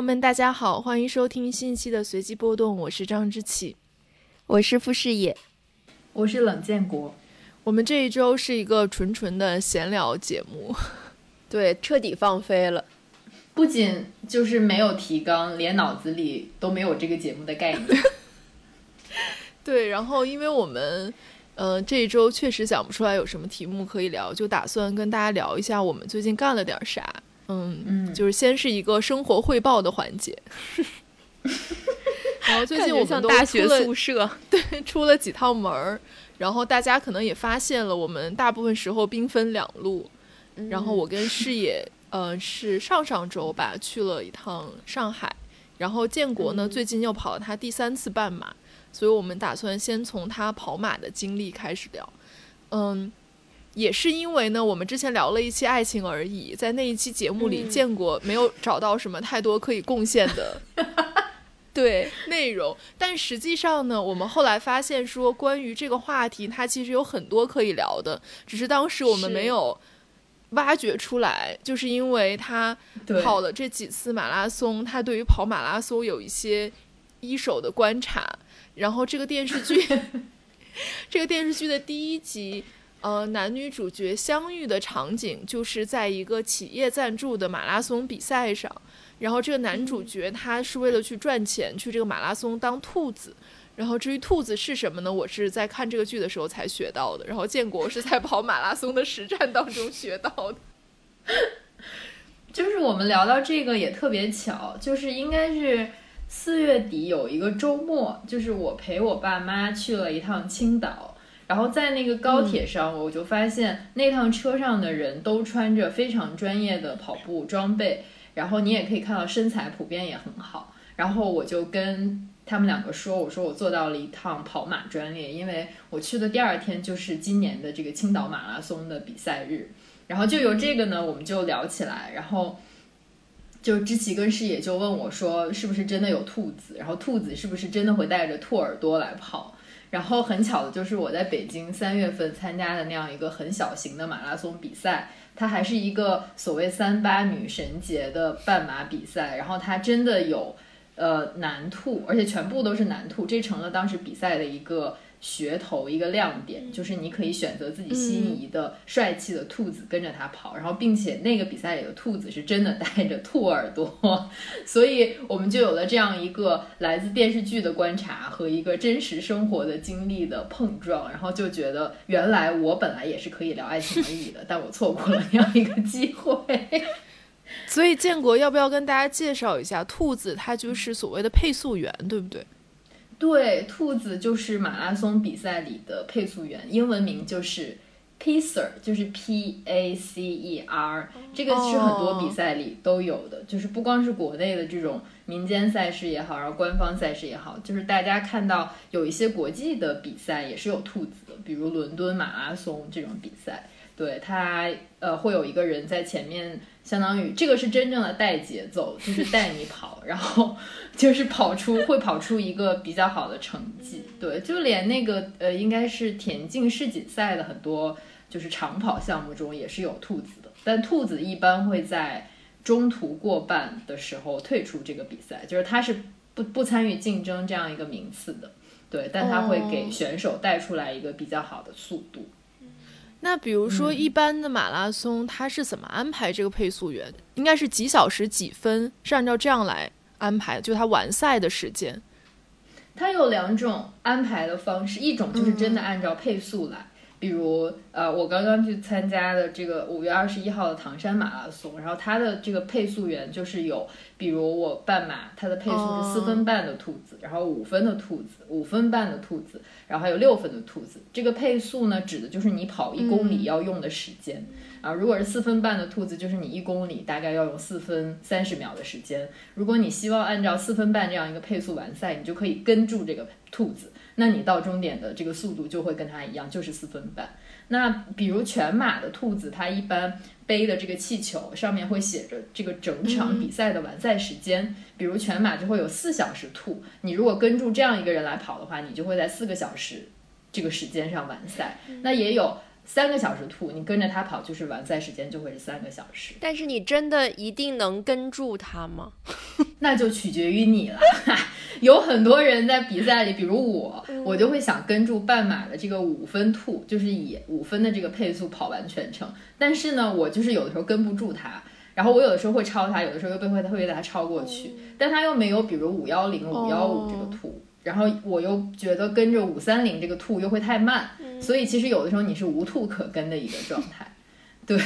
友们，大家好，欢迎收听新一期的随机波动，我是张之启，我是傅视野，我是冷建国。我们这一周是一个纯纯的闲聊节目，对，彻底放飞了，不仅就是没有提纲，连脑子里都没有这个节目的概念。对，然后因为我们，呃，这一周确实想不出来有什么题目可以聊，就打算跟大家聊一下我们最近干了点啥。嗯嗯，就是先是一个生活汇报的环节，然后最近我们都大学宿舍，对，出了几趟门儿，然后大家可能也发现了，我们大部分时候兵分两路。然后我跟视野，呃，是上上周吧去了一趟上海，然后建国呢最近又跑了他第三次半马，所以我们打算先从他跑马的经历开始聊。嗯。也是因为呢，我们之前聊了一期爱情而已，在那一期节目里见过没有找到什么太多可以贡献的 对内容，但实际上呢，我们后来发现说，关于这个话题，它其实有很多可以聊的，只是当时我们没有挖掘出来，就是因为他跑了这几次马拉松，他对于跑马拉松有一些一手的观察，然后这个电视剧，这个电视剧的第一集。呃，男女主角相遇的场景就是在一个企业赞助的马拉松比赛上，然后这个男主角他是为了去赚钱去这个马拉松当兔子，然后至于兔子是什么呢？我是在看这个剧的时候才学到的，然后建国是在跑马拉松的实战当中学到的。就是我们聊到这个也特别巧，就是应该是四月底有一个周末，就是我陪我爸妈去了一趟青岛。然后在那个高铁上，我就发现那趟车上的人都穿着非常专业的跑步装备，然后你也可以看到身材普遍也很好。然后我就跟他们两个说：“我说我做到了一趟跑马专列，因为我去的第二天就是今年的这个青岛马拉松的比赛日。”然后就由这个呢，我们就聊起来。然后就知奇跟师野就问我说：“是不是真的有兔子？然后兔子是不是真的会带着兔耳朵来跑？”然后很巧的就是我在北京三月份参加的那样一个很小型的马拉松比赛，它还是一个所谓三八女神节的半马比赛，然后它真的有呃男兔，而且全部都是男兔，这成了当时比赛的一个。噱头一个亮点就是你可以选择自己心仪的帅气的兔子跟着它跑，然后并且那个比赛里的兔子是真的带着兔耳朵，所以我们就有了这样一个来自电视剧的观察和一个真实生活的经历的碰撞，然后就觉得原来我本来也是可以聊爱情而已的，但我错过了那样一个机会。所以建国要不要跟大家介绍一下兔子？它就是所谓的配速员，对不对？对，兔子就是马拉松比赛里的配速员，英文名就是 pacer，就是 P A C E R，这个是很多比赛里都有的，就是不光是国内的这种民间赛事也好，然后官方赛事也好，就是大家看到有一些国际的比赛也是有兔子的，比如伦敦马拉松这种比赛，对他呃会有一个人在前面。相当于这个是真正的带节奏，就是带你跑，然后就是跑出会跑出一个比较好的成绩。对，就连那个呃，应该是田径世锦赛的很多就是长跑项目中也是有兔子的，但兔子一般会在中途过半的时候退出这个比赛，就是它是不不参与竞争这样一个名次的。对，但它会给选手带出来一个比较好的速度。那比如说，一般的马拉松，它是怎么安排这个配速员？应该是几小时几分，是按照这样来安排的，就他完赛的时间。它有两种安排的方式，一种就是真的按照配速来。比如，呃，我刚刚去参加的这个五月二十一号的唐山马拉松，然后它的这个配速员就是有，比如我半马，它的配速是四分半的兔子，然后五分的兔子，五分半的兔子，然后还有六分的兔子。这个配速呢，指的就是你跑一公里要用的时间啊。如果是四分半的兔子，就是你一公里大概要用四分三十秒的时间。如果你希望按照四分半这样一个配速完赛，你就可以跟住这个兔子。那你到终点的这个速度就会跟它一样，就是四分半。那比如全马的兔子，它一般背的这个气球上面会写着这个整场比赛的完赛时间。比如全马就会有四小时兔，你如果跟住这样一个人来跑的话，你就会在四个小时这个时间上完赛。那也有三个小时兔，你跟着他跑，就是完赛时间就会是三个小时。但是你真的一定能跟住他吗？那就取决于你了。有很多人在比赛里，比如我，我就会想跟住半马的这个五分兔，就是以五分的这个配速跑完全程。但是呢，我就是有的时候跟不住他，然后我有的时候会超他，有的时候又被会会被他超过去。但他又没有比如五幺零、五幺五这个兔。然后我又觉得跟着五三零这个兔又会太慢，所以其实有的时候你是无兔可跟的一个状态。对，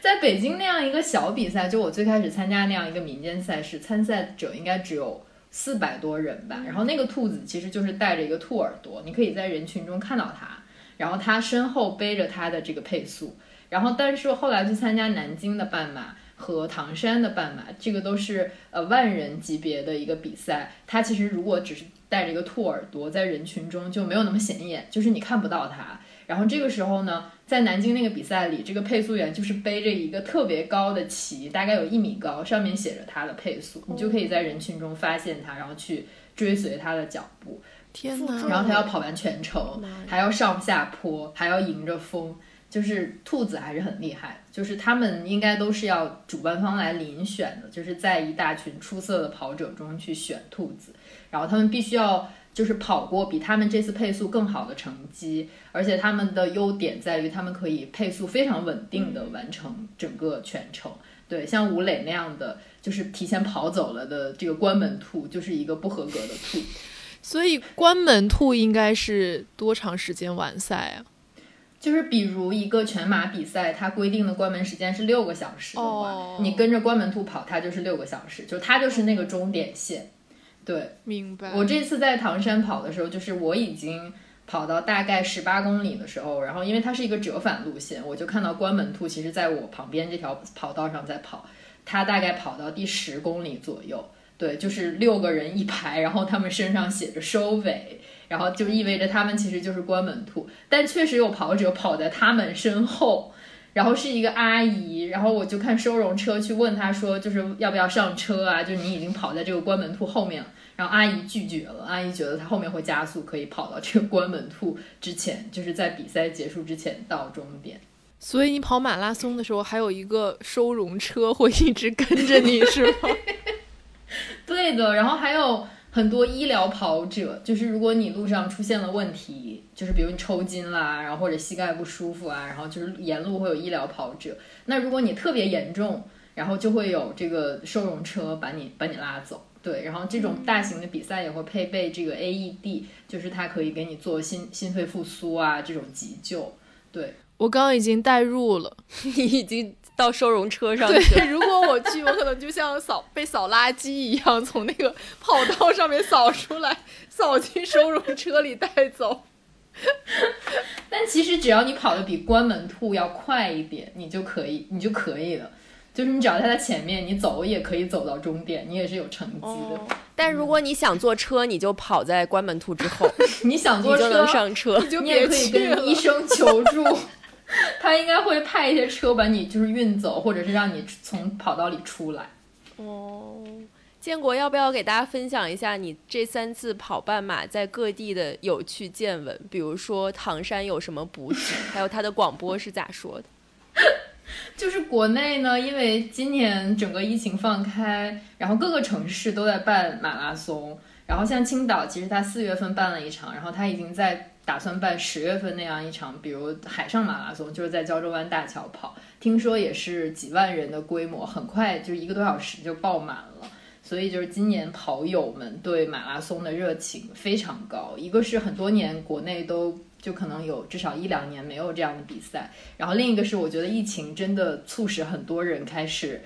在北京那样一个小比赛，就我最开始参加那样一个民间赛事，参赛者应该只有四百多人吧。然后那个兔子其实就是带着一个兔耳朵，你可以在人群中看到它，然后它身后背着它的这个配速。然后但是后来去参加南京的半马。和唐山的半马，这个都是呃万人级别的一个比赛。它其实如果只是带着一个兔耳朵在人群中，就没有那么显眼，就是你看不到他。然后这个时候呢，在南京那个比赛里，这个配速员就是背着一个特别高的旗，大概有一米高，上面写着他的配速，你就可以在人群中发现他，然后去追随他的脚步。天哪！然后他要跑完全程，还要上下坡，还要迎着风。就是兔子还是很厉害，就是他们应该都是要主办方来遴选的，就是在一大群出色的跑者中去选兔子，然后他们必须要就是跑过比他们这次配速更好的成绩，而且他们的优点在于他们可以配速非常稳定的完成整个全程。对，像吴磊那样的就是提前跑走了的这个关门兔，就是一个不合格的兔。所以关门兔应该是多长时间完赛啊？就是比如一个全马比赛，它规定的关门时间是六个小时的话，你跟着关门兔跑，它就是六个小时，就它就是那个终点线。对，明白。我这次在唐山跑的时候，就是我已经跑到大概十八公里的时候，然后因为它是一个折返路线，我就看到关门兔其实在我旁边这条跑道上在跑，它大概跑到第十公里左右。对，就是六个人一排，然后他们身上写着收尾。然后就意味着他们其实就是关门兔，但确实有跑者跑在他们身后，然后是一个阿姨，然后我就看收容车去问她说，就是要不要上车啊？就是你已经跑在这个关门兔后面了，然后阿姨拒绝了，阿姨觉得她后面会加速，可以跑到这个关门兔之前，就是在比赛结束之前到终点。所以你跑马拉松的时候，还有一个收容车会一直跟着你是吗？对的，然后还有。很多医疗跑者，就是如果你路上出现了问题，就是比如你抽筋啦，然后或者膝盖不舒服啊，然后就是沿路会有医疗跑者。那如果你特别严重，然后就会有这个收容车把你把你拉走。对，然后这种大型的比赛也会配备这个 AED，就是它可以给你做心心肺复苏啊这种急救。对我刚刚已经代入了，你已经。到收容车上对，如果我去，我可能就像扫被扫垃圾一样，从那个跑道上面扫出来，扫进收容车里带走。但其实只要你跑的比关门兔要快一点，你就可以，你就可以了。就是你只要在它前面，你走也可以走到终点，你也是有成绩的。但如果你想坐车，你就跑在关门兔之后。你想坐车就能上车，你也可以跟医生求助。他应该会派一些车把你就是运走，或者是让你从跑道里出来。哦，建国要不要给大家分享一下你这三次跑半马在各地的有趣见闻？比如说唐山有什么补给，还有它的广播是咋说的？就是国内呢，因为今年整个疫情放开，然后各个城市都在办马拉松。然后像青岛，其实他四月份办了一场，然后他已经在。打算办十月份那样一场，比如海上马拉松，就是在胶州湾大桥跑，听说也是几万人的规模，很快就一个多小时就爆满了。所以就是今年跑友们对马拉松的热情非常高。一个是很多年国内都就可能有至少一两年没有这样的比赛，然后另一个是我觉得疫情真的促使很多人开始。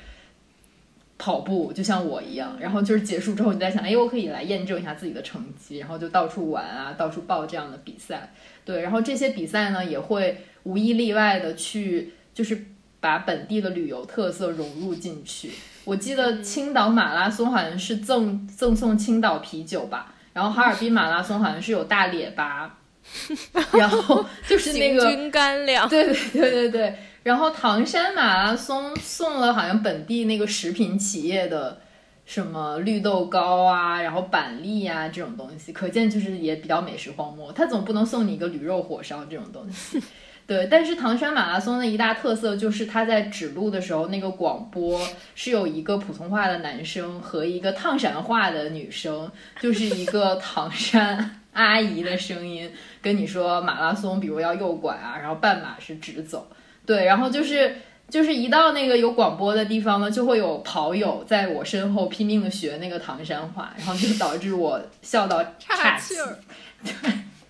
跑步就像我一样，然后就是结束之后，你在想，哎，我可以来验证一下自己的成绩，然后就到处玩啊，到处报这样的比赛。对，然后这些比赛呢，也会无一例外的去，就是把本地的旅游特色融入进去。我记得青岛马拉松好像是赠赠送青岛啤酒吧，然后哈尔滨马拉松好像是有大列巴，然后就是那个军干粮，对对对对对。然后唐山马拉松送了好像本地那个食品企业的什么绿豆糕啊，然后板栗啊这种东西，可见就是也比较美食荒漠。他总不能送你一个驴肉火烧这种东西。对，但是唐山马拉松的一大特色就是它在指路的时候，那个广播是有一个普通话的男生和一个唐山话的女生，就是一个唐山阿姨的声音跟你说马拉松，比如要右拐啊，然后半马是直走。对，然后就是就是一到那个有广播的地方呢，就会有跑友在我身后拼命的学那个唐山话，然后就导致我笑到 岔气儿。对。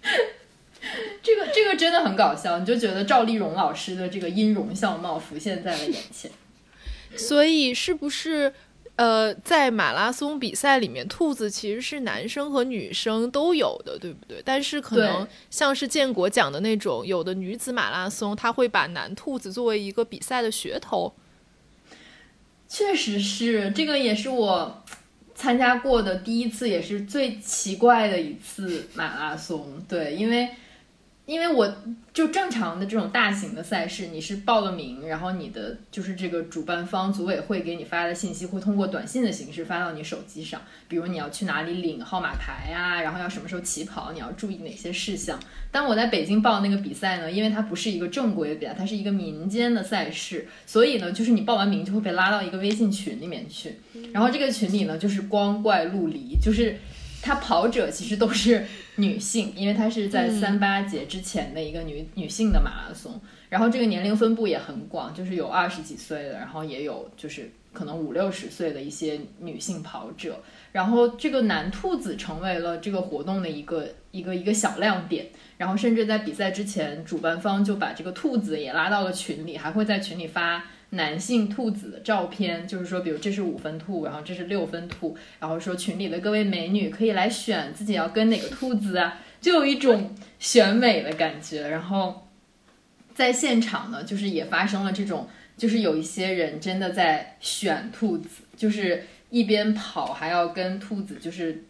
这个这个真的很搞笑，你就觉得赵丽蓉老师的这个音容笑貌浮现在了眼前。所以是不是呃，在马拉松比赛里面，兔子其实是男生和女生都有的，对不对？但是可能像是建国讲的那种，有的女子马拉松，他会把男兔子作为一个比赛的噱头。确实是，这个也是我参加过的第一次，也是最奇怪的一次马拉松。对，因为。因为我就正常的这种大型的赛事，你是报了名，然后你的就是这个主办方组委会给你发的信息，会通过短信的形式发到你手机上。比如你要去哪里领号码牌呀，然后要什么时候起跑，你要注意哪些事项。但我在北京报那个比赛呢，因为它不是一个正规的比赛，它是一个民间的赛事，所以呢，就是你报完名就会被拉到一个微信群里面去，然后这个群里呢就是光怪陆离，就是他跑者其实都是。女性，因为她是在三八节之前的一个女女性的马拉松，然后这个年龄分布也很广，就是有二十几岁的，然后也有就是可能五六十岁的一些女性跑者，然后这个男兔子成为了这个活动的一个一个一个小亮点，然后甚至在比赛之前，主办方就把这个兔子也拉到了群里，还会在群里发。男性兔子的照片，就是说，比如这是五分兔，然后这是六分兔，然后说群里的各位美女可以来选自己要跟哪个兔子啊，就有一种选美的感觉。然后在现场呢，就是也发生了这种，就是有一些人真的在选兔子，就是一边跑还要跟兔子，就是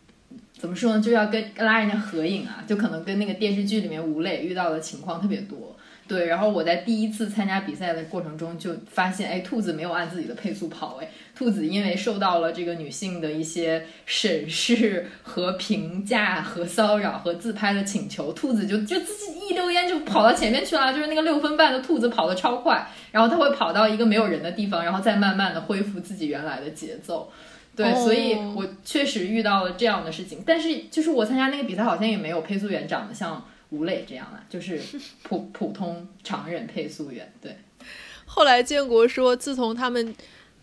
怎么说呢，就要跟拉人家合影啊，就可能跟那个电视剧里面吴磊遇到的情况特别多。对，然后我在第一次参加比赛的过程中就发现，哎，兔子没有按自己的配速跑，哎，兔子因为受到了这个女性的一些审视和评价和骚扰和自拍的请求，兔子就就自己一溜烟就跑到前面去了，就是那个六分半的兔子跑得超快，然后它会跑到一个没有人的地方，然后再慢慢的恢复自己原来的节奏。对，所以我确实遇到了这样的事情，但是就是我参加那个比赛好像也没有配速员长得像。吴磊这样的就是普普通常人配速员。对，后来建国说，自从他们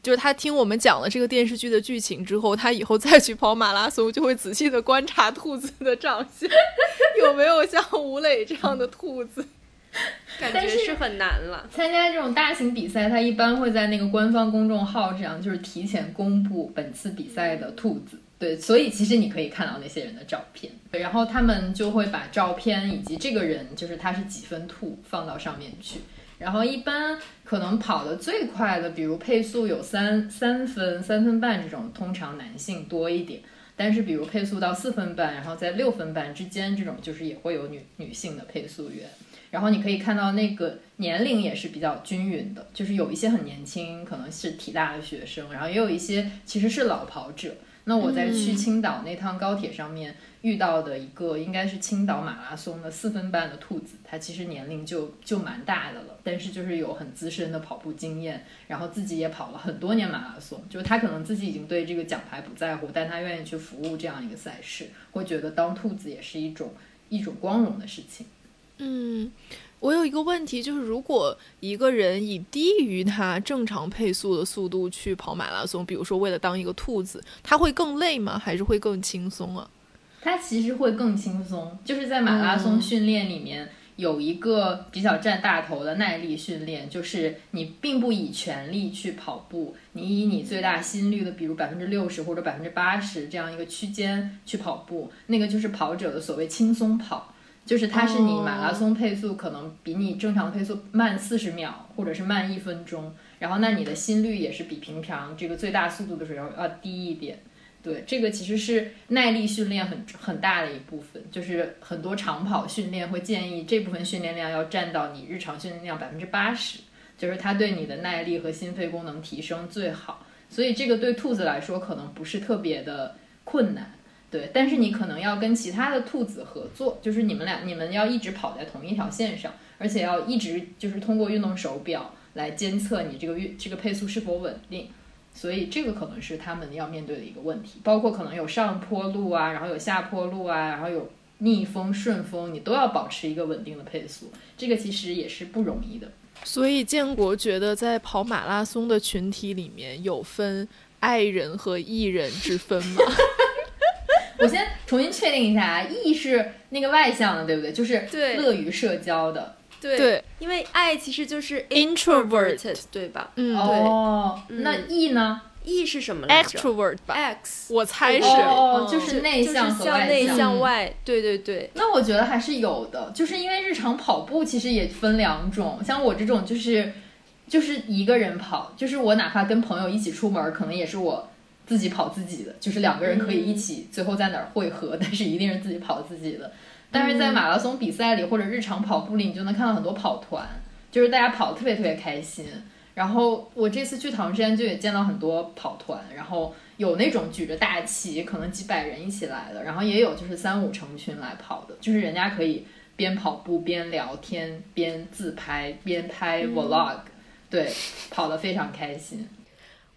就是他听我们讲了这个电视剧的剧情之后，他以后再去跑马拉松，就会仔细的观察兔子的长相，有没有像吴磊这样的兔子。感觉是很难了。参加这种大型比赛，他一般会在那个官方公众号上，就是提前公布本次比赛的兔子。对，所以其实你可以看到那些人的照片，然后他们就会把照片以及这个人就是他是几分兔放到上面去，然后一般可能跑得最快的，比如配速有三三分、三分半这种，通常男性多一点，但是比如配速到四分半，然后在六分半之间这种，就是也会有女女性的配速员，然后你可以看到那个年龄也是比较均匀的，就是有一些很年轻，可能是体大的学生，然后也有一些其实是老跑者。那我在去青岛那趟高铁上面遇到的一个，应该是青岛马拉松的四分半的兔子，它其实年龄就就蛮大的了，但是就是有很资深的跑步经验，然后自己也跑了很多年马拉松，就是他可能自己已经对这个奖牌不在乎，但他愿意去服务这样一个赛事，会觉得当兔子也是一种一种光荣的事情。嗯。我有一个问题，就是如果一个人以低于他正常配速的速度去跑马拉松，比如说为了当一个兔子，他会更累吗？还是会更轻松啊？他其实会更轻松，就是在马拉松训练里面有一个比较占大头的耐力训练，就是你并不以全力去跑步，你以你最大心率的，比如百分之六十或者百分之八十这样一个区间去跑步，那个就是跑者的所谓轻松跑。就是它是你马拉松配速可能比你正常配速慢四十秒，或者是慢一分钟，然后那你的心率也是比平常这个最大速度的时候要低一点。对，这个其实是耐力训练很很大的一部分，就是很多长跑训练会建议这部分训练量要占到你日常训练量百分之八十，就是它对你的耐力和心肺功能提升最好。所以这个对兔子来说可能不是特别的困难。对，但是你可能要跟其他的兔子合作，就是你们俩你们要一直跑在同一条线上，而且要一直就是通过运动手表来监测你这个运这个配速是否稳定。所以这个可能是他们要面对的一个问题，包括可能有上坡路啊，然后有下坡路啊，然后有逆风顺风，你都要保持一个稳定的配速，这个其实也是不容易的。所以建国觉得在跑马拉松的群体里面有分爱人和艺人之分吗？我先重新确定一下啊，E 是那个外向的，对不对？就是对乐于社交的。对对，因为爱其实就是 Introvert introverted，对吧嗯哦，嗯那 E 呢？？E 是什么来着，extrovert 吧，？X 我猜是，哦，嗯就是内向和外内向。向外，对对对，那我觉得还是有的，就是因为日常跑步其实也分两种，像我这种就是就是一个人跑，就是我哪怕跟朋友一起出门，可能也是我自己跑自己的，就是两个人可以一起最后在哪儿汇合，但是一定是自己跑自己的。但是在马拉松比赛里或者日常跑步里，你就能看到很多跑团，就是大家跑得特别特别开心。然后我这次去唐山就也见到很多跑团，然后有那种举着大旗，可能几百人一起来的，然后也有就是三五成群来跑的，就是人家可以边跑步边聊天边自拍边拍 vlog，、对，跑得非常开心。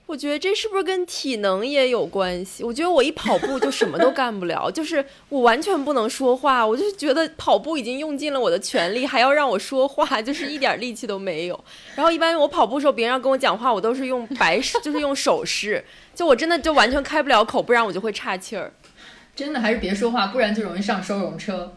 我觉得这是不是跟体能也有关系？我觉得我一跑步就什么都干不了，就是我完全不能说话，我就觉得跑步已经用尽了我的全力，还要让我说话，就是一点力气都没有。然后一般我跑步的时候，别人要跟我讲话，我都是用白，就是用手势，就我真的就完全开不了口，不然我就会岔气儿。真的还是别说话，不然就容易上收容车。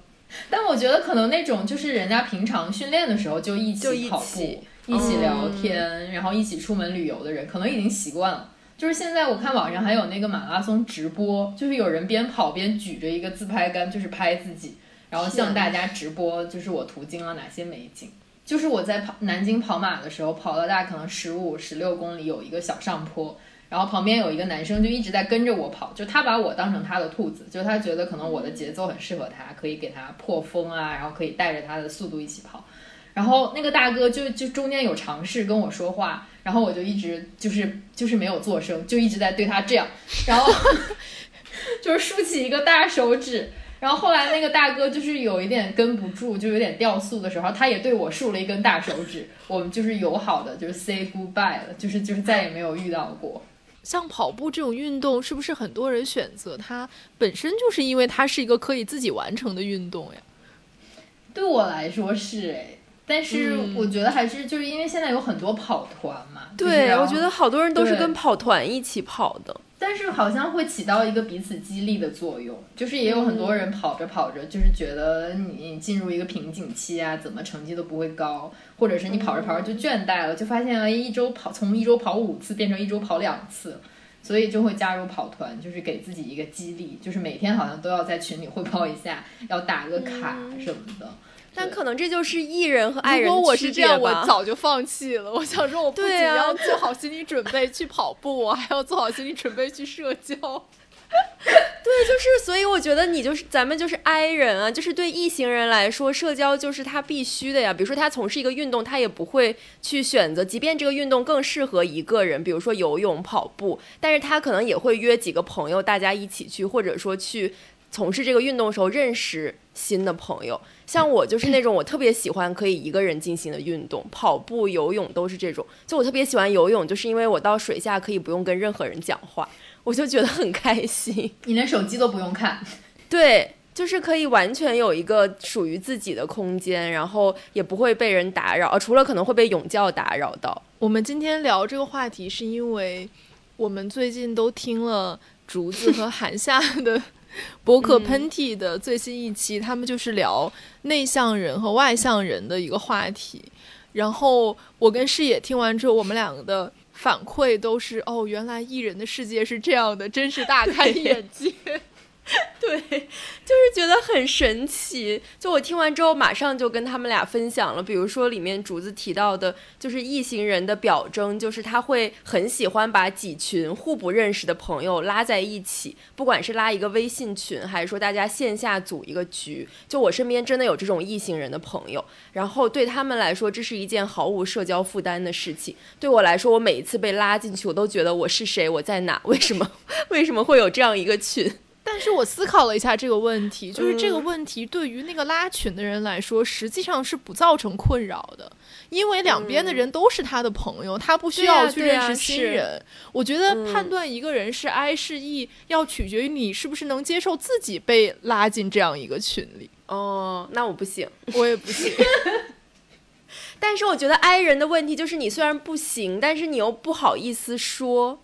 但我觉得可能那种就是人家平常训练的时候就一起跑步，起一起聊天，然后一起出门旅游的人，可能已经习惯了。就是现在我看网上还有那个马拉松直播，就是有人边跑边举着一个自拍杆，就是拍自己，然后向大家直播，就是我途经了哪些美景。就是我在跑南京跑马的时候，跑到大概可能十五、十六公里，有一个小上坡，然后旁边有一个男生就一直在跟着我跑，就他把我当成他的兔子，就他觉得可能我的节奏很适合他，可以给他破风啊，然后可以带着他的速度一起跑。然后那个大哥就就中间有尝试跟我说话，然后我就一直就是就是没有做声，就一直在对他这样，然后 就是竖起一个大手指。然后后来那个大哥就是有一点跟不住，就有点掉速的时候，他也对我竖了一根大手指，我们就是友好的，就是 say goodbye 了，就是就是再也没有遇到过。像跑步这种运动，是不是很多人选择它本身就是因为它是一个可以自己完成的运动呀？对我来说是哎，但是嗯我觉得还是就是因为现在有很多跑团嘛，就是对，要我觉得好多人都是跟跑团一起跑的。但是好像会起到一个彼此激励的作用，就是也有很多人跑着跑着，就是觉得你进入一个瓶颈期啊，怎么成绩都不会高，或者是你跑着跑着就倦怠了，就发现哎一周跑从一周跑五次变成一周跑两次，所以就会加入跑团，就是给自己一个激励，就是每天好像都要在群里汇报一下，要打个卡什么的。但可能这就是艺人和爱人如果我是这样，我早就放弃了。我想说，我不仅要做好心理准备去跑步，我还要做好心理准备去社交。对就是，所以我觉得你就是咱们就是 I 人啊，就是对异行人来说，社交就是他必须的呀。比如说他从事一个运动，他也不会去选择，即便这个运动更适合一个人，比如说游泳、跑步，但是他可能也会约几个朋友，大家一起去，或者说去从事这个运动的时候认识新的朋友。像我就是那种我特别喜欢可以一个人进行的运动，跑步、游泳都是这种。就我特别喜欢游泳，就是因为我到水下可以不用跟任何人讲话，我就觉得很开心。你连手机都不用看，对，就是可以完全有一个属于自己的空间，然后也不会被人打扰，呃除了可能会被泳教打扰到。我们今天聊这个话题，是因为我们最近都听了竹子和 韩夏的博客《喷嚏》的最新一期，他们就是聊内向人和外向人的一个话题。然后我跟视野听完之后，我们两个的反馈都是：哦，原来艺人的世界是这样的，真是大开眼界。对，就是觉得很神奇。就我听完之后，马上就跟他们俩分享了。比如说里面竹子提到的，就是异行人的表征，就是他会很喜欢把几群互不认识的朋友拉在一起，不管是拉一个微信群，还是说大家线下组一个局。就我身边真的有这种异行人的朋友，然后对他们来说，这是一件毫无社交负担的事情。对我来说，我每一次被拉进去，我都觉得我是谁，我在哪，为什么 为什么会有这样一个群？但是我思考了一下这个问题，就是这个问题对于那个拉群的人来说，实际上是不造成困扰的，因为两边的人都是他的朋友，他不需要去认识新人。我觉得判断一个人是 I 是 E，要取决于你是不是能接受自己被拉进这样一个群里。哦，那我不行，我也不行。但是我觉得 I 人的问题就是，你虽然不行，但是你又不好意思说，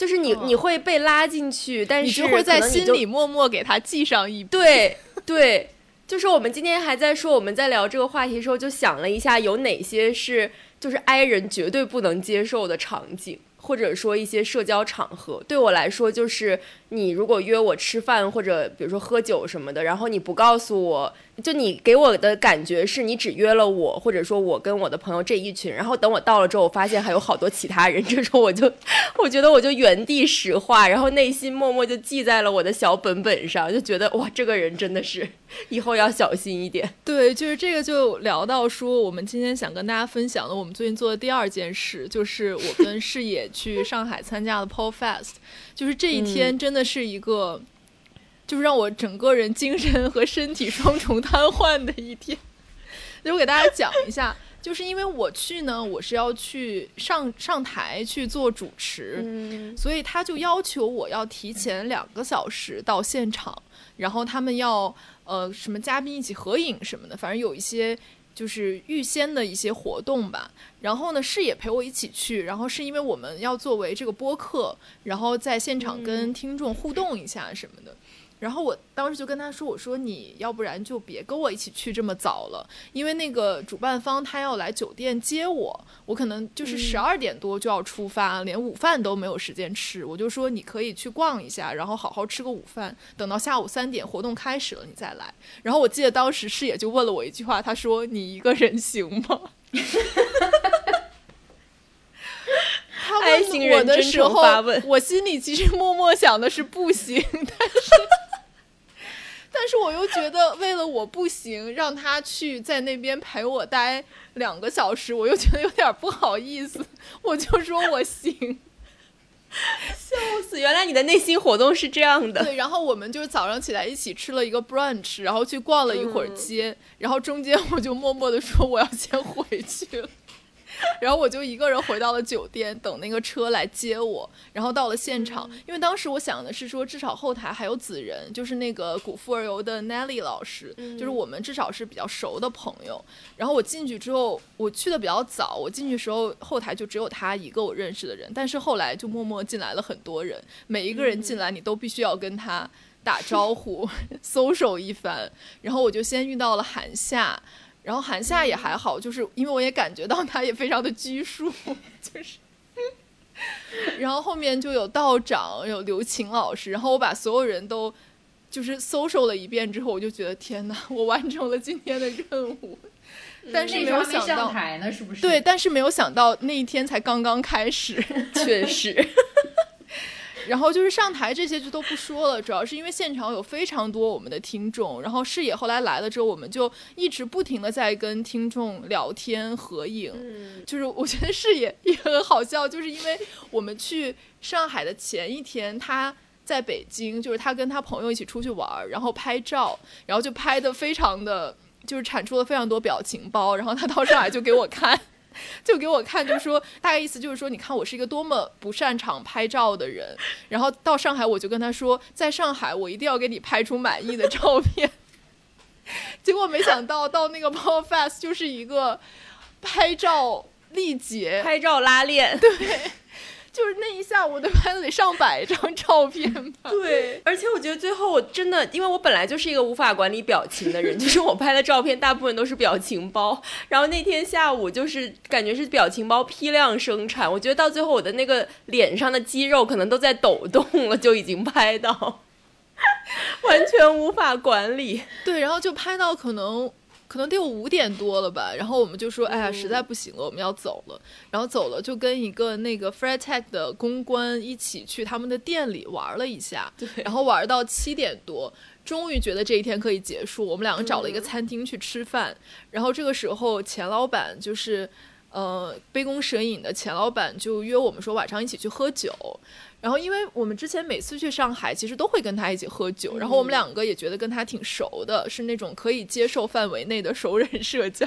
就是你你会被拉进去，但是会在心里默默给他记上一笔。对对，就是我们今天还在说，我们在聊这个话题的时候，就想了一下，有哪些是就是 I 人绝对不能接受的场景。或者说一些社交场合，对我来说就是你如果约我吃饭或者比如说喝酒什么的，然后你不告诉我，就你给我的感觉是你只约了我，或者说我跟我的朋友这一群，然后等我到了之后，我发现还有好多其他人，这时候我就我觉得我就原地石化，然后内心默默就记在了我的小本本上，就觉得哇，这个人真的是以后要小心一点。对，就是这个就聊到说，我们今天想跟大家分享的，我们最近做的第二件事，就是我跟视野。去上海参加了 Paul Fest，就是这一天真的是一个，就是让我整个人精神和身体双重瘫痪的一天。就我给大家讲一下，就是因为我去呢，我是要去上上台去做主持，所以他就要求我要提前两个小时到现场，然后他们要呃什么嘉宾一起合影什么的，反正有一些。就是预先的一些活动吧，然后呢，是也陪我一起去，然后是因为我们要作为这个播客，然后在现场跟听众互动一下什么的。然后我当时就跟他说：“我说你要不然就别跟我一起去这么早了，因为那个主办方他要来酒店接我，我可能就是十二点多就要出发，连午饭都没有时间吃。我就说你可以去逛一下，然后好好吃个午饭，等到下午三点活动开始了你再来。然后我记得当时师野就问了我一句话，他说你一个人行吗？他问我的时候，我心里其实默默想的是不行，但是。但是我又觉得，为了我不行，让他去在那边陪我待两个小时，我又觉得有点不好意思，我就说我行。笑死！原来你的内心活动是这样的。对，然后我们就是早上起来一起吃了一个 brunch，然后去逛了一会儿街，然后中间我就默默的说我要先回去了。然后我就一个人回到了酒店，等那个车来接我。然后到了现场，因为当时我想的是说，至少后台还有子仁，就是那个古富而游的 Nelly 老师，就是我们至少是比较熟的朋友。然后我进去之后，我去的比较早，我进去时候后台就只有他一个我认识的人。但是后来就默默进来了很多人，每一个人进来你都必须要跟他打招呼，搜手一番。然后我就先遇到了韩夏。然后韩夏也还好，就是因为我也感觉到他也非常的拘束，就是，然后后面就有道长，有刘琴老师，然后我把所有人都就是搜索了一遍之后，我就觉得天哪，我完成了今天的任务，但是没有想到台呢，是不是？对，但是没有想到那一天才刚刚开始，确实。然后就是上台这些就都不说了，主要是因为现场有非常多我们的听众。然后视野后来来了之后，我们就一直不停的在跟听众聊天合影。就是我觉得视野 也很好笑，就是因为我们去上海的前一天，他在北京，就是他跟他朋友一起出去玩，然后拍照，然后就拍的非常的，就是产出了非常多表情包。然后他到上海就给我看。就给我看，就说大概意思就是说，你看我是一个多么不擅长拍照的人。然后到上海，我就跟他说，在上海我一定要给你拍出满意的照片。结果没想到到那个 p o Fast 就是一个拍照力竭，拍照拉练，对。就是那一下午都拍了得上百张照片吧。对，而且我觉得最后我真的，因为我本来就是一个无法管理表情的人，就是我拍的照片大部分都是表情包。然后那天下午就是感觉是表情包批量生产，我觉得到最后我的那个脸上的肌肉可能都在抖动了，就已经拍到，完全无法管理。对，然后就拍到可能。可能得有五点多了吧，然后我们就说，哎呀，实在不行了，我们要走了。然后走了，就跟一个那个 Freetag 的公关一起去他们的店里玩了一下，然后玩到七点多，终于觉得这一天可以结束。我们两个找了一个餐厅去吃饭，然后这个时候钱老板就是，呃，杯弓蛇影的钱老板就约我们说晚上一起去喝酒。然后，因为我们之前每次去上海，其实都会跟他一起喝酒。然后我们两个也觉得跟他挺熟的，是那种可以接受范围内的熟人社交。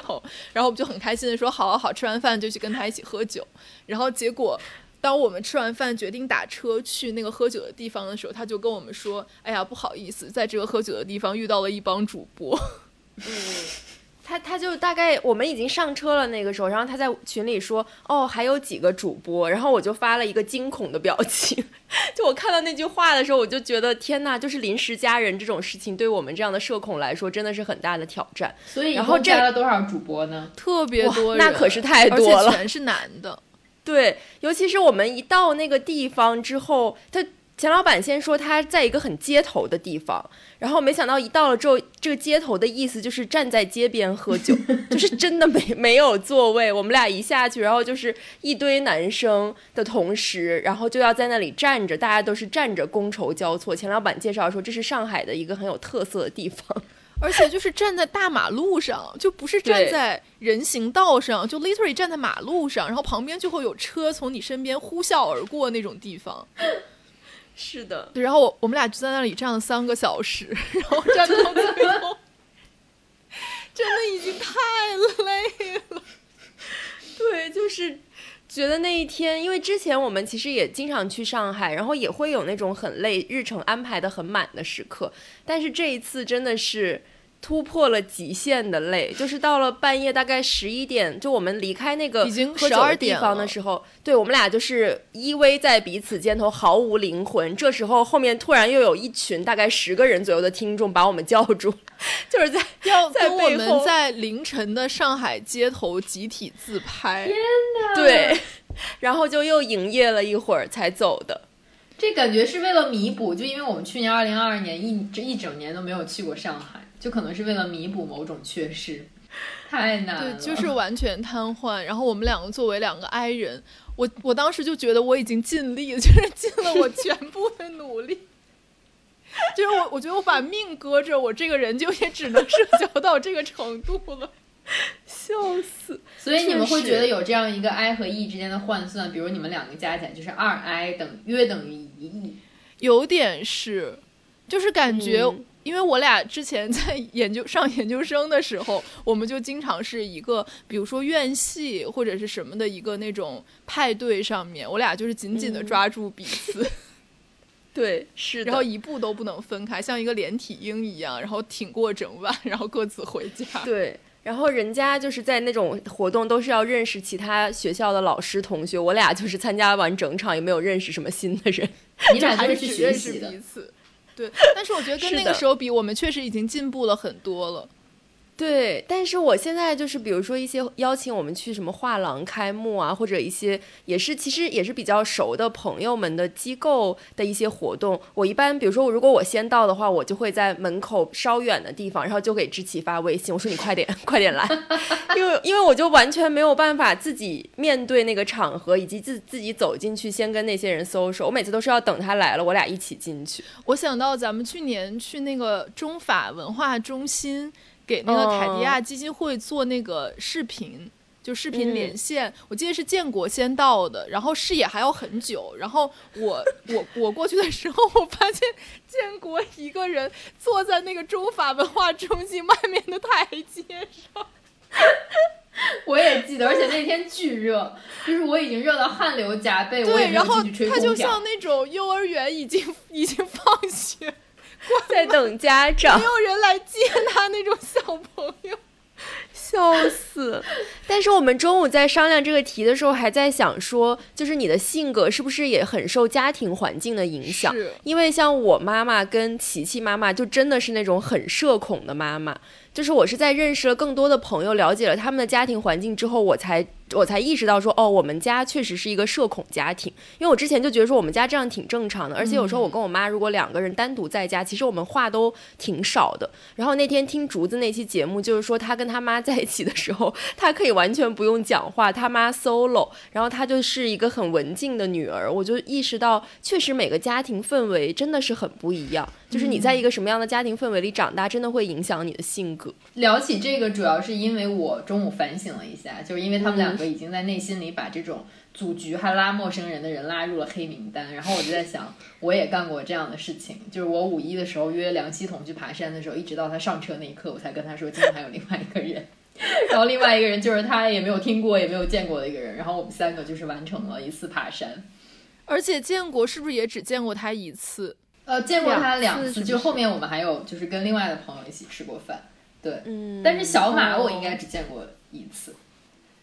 然后我们就很开心的说：“好好好，吃完饭就去跟他一起喝酒。”然后结果，当我们吃完饭决定打车去那个喝酒的地方的时候，他就跟我们说：“哎呀，不好意思，在这个喝酒的地方遇到了一帮主播。”嗯。他他就大概我们已经上车了那个时候，然后他在群里说哦还有几个主播，然后我就发了一个惊恐的表情。就我看到那句话的时候，我就觉得天呐，就是临时加人这种事情，对我们这样的社恐来说真的是很大的挑战。所以然后加了多少主播呢？特别多，那可是太多了，全是男的。对，尤其是我们一到那个地方之后，他。钱老板先说他在一个很街头的地方，然后没想到一到了之后，这个街头的意思就是站在街边喝酒，就是真的没没有座位。我们俩一下去，然后就是一堆男生的同时，然后就要在那里站着，大家都是站着觥筹交错。钱老板介绍说这是上海的一个很有特色的地方，而且就是站在大马路上，就不是站在人行道上，就 literally 站在马路上，然后旁边就会有车从你身边呼啸而过那种地方。是的，然后我我们俩就在那里站了三个小时，然后站到最后，真的已经太累了。对，就是觉得那一天，因为之前我们其实也经常去上海，然后也会有那种很累、日程安排的很满的时刻，但是这一次真的是。突破了极限的累，就是到了半夜大概十一点，就我们离开那个已经喝酒的地方的时候，对我们俩就是依偎在彼此肩头，毫无灵魂。这时候后面突然又有一群大概十个人左右的听众把我们叫住，就是在要在我们在凌晨的上海街头集体自拍。天哪！对，然后就又营业了一会儿才走的。这感觉是为了弥补，就因为我们去年二零二二年一这一整年都没有去过上海。就可能是为了弥补某种缺失，太难了。对，就是完全瘫痪。然后我们两个作为两个 I 人，我我当时就觉得我已经尽力了，就是尽了我全部的努力。就是我，我觉得我把命搁着，我这个人就也只能社交到这个程度了，笑死。所以你们会觉得有这样一个 I 和 E 之间的换算，比如你们两个加起来就是二 I 等约等于一 E，有点是，就是感觉。因为我俩之前在研究上研究生的时候，我们就经常是一个，比如说院系或者是什么的一个那种派对上面，我俩就是紧紧的抓住彼此，对，是，然后一步都不能分开，像一个连体婴一样，然后挺过整晚，然后各自回家。对，然后人家就是在那种活动都是要认识其他学校的老师同学，我俩就是参加完整场也没有认识什么新的人，你俩还是去学习的。对，但是我觉得跟那个时候比，我们确实已经进步了很多了。对，但是我现在就是，比如说一些邀请我们去什么画廊开幕啊，或者一些也是其实也是比较熟的朋友们的机构的一些活动，我一般比如说如果我先到的话，我就会在门口稍远的地方，然后就给知琪发微信，我说你快点 快点来，因为因为我就完全没有办法自己面对那个场合，以及自自己走进去先跟那些人搜索，我每次都是要等他来了，我俩一起进去。我想到咱们去年去那个中法文化中心。给那个凯迪亚基金会做那个视频，就视频连线。我记得是建国先到的，然后视野还要很久。然后我 我我过去的时候，我发现建国一个人坐在那个中法文化中心外面的台阶上。我也记得，而且那天巨热，就是我已经热到汗流浃背。对，然后他就像那种幼儿园已经已经放学。在等家长，没有人来接他那种小朋友，笑死！但是我们中午在商量这个题的时候，还在想说，就是你的性格是不是也很受家庭环境的影响？因为像我妈妈跟琪琪妈妈，就真的是那种很社恐的妈妈。就是我是在认识了更多的朋友，了解了他们的家庭环境之后，我才我才意识到说，哦，我们家确实是一个社恐家庭。因为我之前就觉得说我们家这样挺正常的，而且有时候我跟我妈如果两个人单独在家，其实我们话都挺少的。然后那天听竹子那期节目，就是说他跟他妈在一起的时候，他可以完全不用讲话，他妈 solo，然后他就是一个很文静的女儿。我就意识到，确实每个家庭氛围真的是很不一样。就是你在一个什么样的家庭氛围里长大，真的会影响你的性格。聊起这个，主要是因为我中午反省了一下，就是因为他们两个已经在内心里把这种组局还拉陌生人的人拉入了黑名单，然后我就在想，我也干过这样的事情，就是我五一的时候约梁希彤去爬山的时候，一直到他上车那一刻，我才跟他说今天还有另外一个人。然后另外一个人就是他也没有听过也没有见过的一个人，然后我们三个就是完成了一次爬山，而且建国是不是也只见过他一次？呃，见过他两次，就后面我们还有就是跟另外的朋友一起吃过饭，对，嗯，但是小马我应该只见过一次。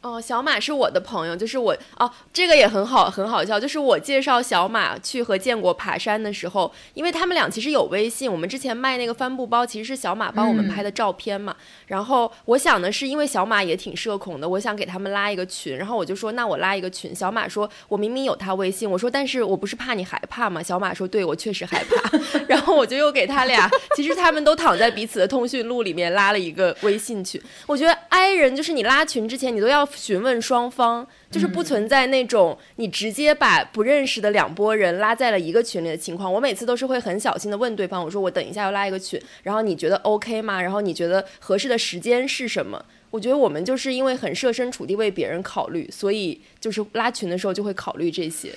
哦，小马是我的朋友，就是我哦，这个也很好，很好笑。就是我介绍小马去和建国爬山的时候，因为他们俩其实有微信，我们之前卖那个帆布包，其实是小马帮我们拍的照片嘛。然后我想的是，因为小马也挺社恐的，我想给他们拉一个群，然后我就说，那我拉一个群。小马说，我明明有他微信，我说，但是我不是怕你害怕嘛？小马说，对，我确实害怕。然后我就又给他俩，其实他们都躺在彼此的通讯录里面拉了一个微信群。我觉得 I 人就是你拉群之前，你都要。询问双方，就是不存在那种你直接把不认识的两拨人拉在了一个群里的情况。我每次都是会很小心的问对方，我说我等一下要拉一个群，然后你觉得 OK 吗？然后你觉得合适的时间是什么？我觉得我们就是因为很设身处地为别人考虑，所以就是拉群的时候就会考虑这些。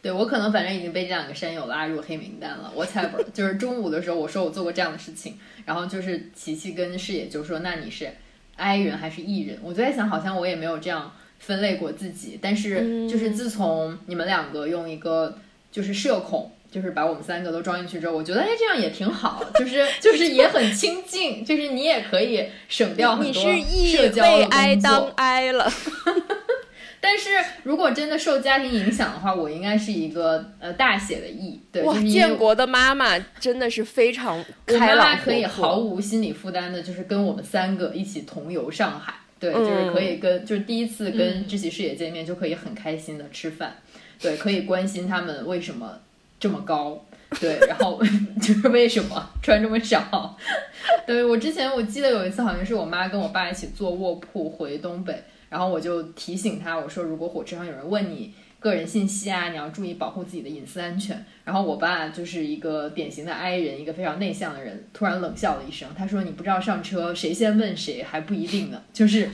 对我可能反正已经被这两个山友拉入黑名单了。我才不就是中午的时候我说我做过这样的事情，然后就是琪琪跟视野就说那你是。I 人还是 E 人，我就在想，好像我也没有这样分类过自己。但是，就是自从你们两个用一个就是社恐，就是把我们三个都装进去之后，我觉得哎，这样也挺好，就是 就是也很亲近，就是你也可以省掉很多社交的工作。I 了。但是如果真的受家庭影响的话，我应该是一个呃大写的 E。对，哇，建国的妈妈真的是非常开朗，可以毫无心理负担的，就是跟我们三个一起同游上海。对，就是可以跟，就是第一次跟知喜视野见面，就可以很开心的吃饭。对，可以关心他们为什么这么高。对，然后 就是为什么穿这么少。对我之前我记得有一次，好像是我妈跟我爸一起坐卧铺回东北。然后我就提醒他，我说如果火车上有人问你个人信息啊，你要注意保护自己的隐私安全。然后我爸就是一个典型的 I 人，一个非常内向的人，突然冷笑了一声，他说：“你不知道上车谁先问谁还不一定呢，就是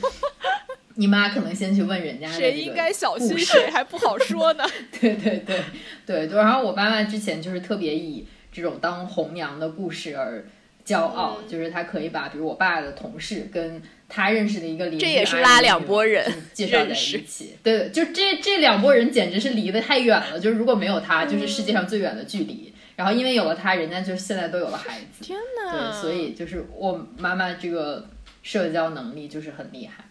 你妈可能先去问人家谁应该小心谁还不好说呢。”对对对对，然后我爸妈之前就是特别以这种当红娘的故事而骄傲，就是他可以把比如我爸的同事跟。他认识的一个邻居，这也是拉两拨人介绍在一起。对，就这这两拨人简直是离得太远了。就是如果没有他，就是世界上最远的距离。然后因为有了他，人家就现在都有了孩子。天哪！对，所以就是我妈妈这个社交能力就是很厉害。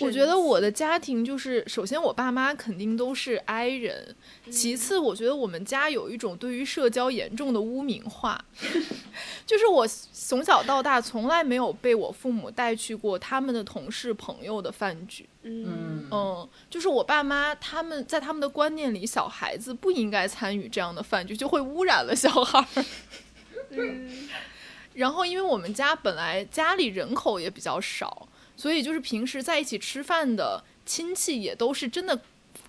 我觉得我的家庭就是，首先我爸妈肯定都是 I 人，其次我觉得我们家有一种对于社交严重的污名化，就是我从小到大从来没有被我父母带去过他们的同事朋友的饭局，嗯。嗯，就是我爸妈他们在他们的观念里，小孩子不应该参与这样的饭局，就会污染了小孩儿。嗯，然后因为我们家本来家里人口也比较少。所以就是平时在一起吃饭的亲戚也都是真的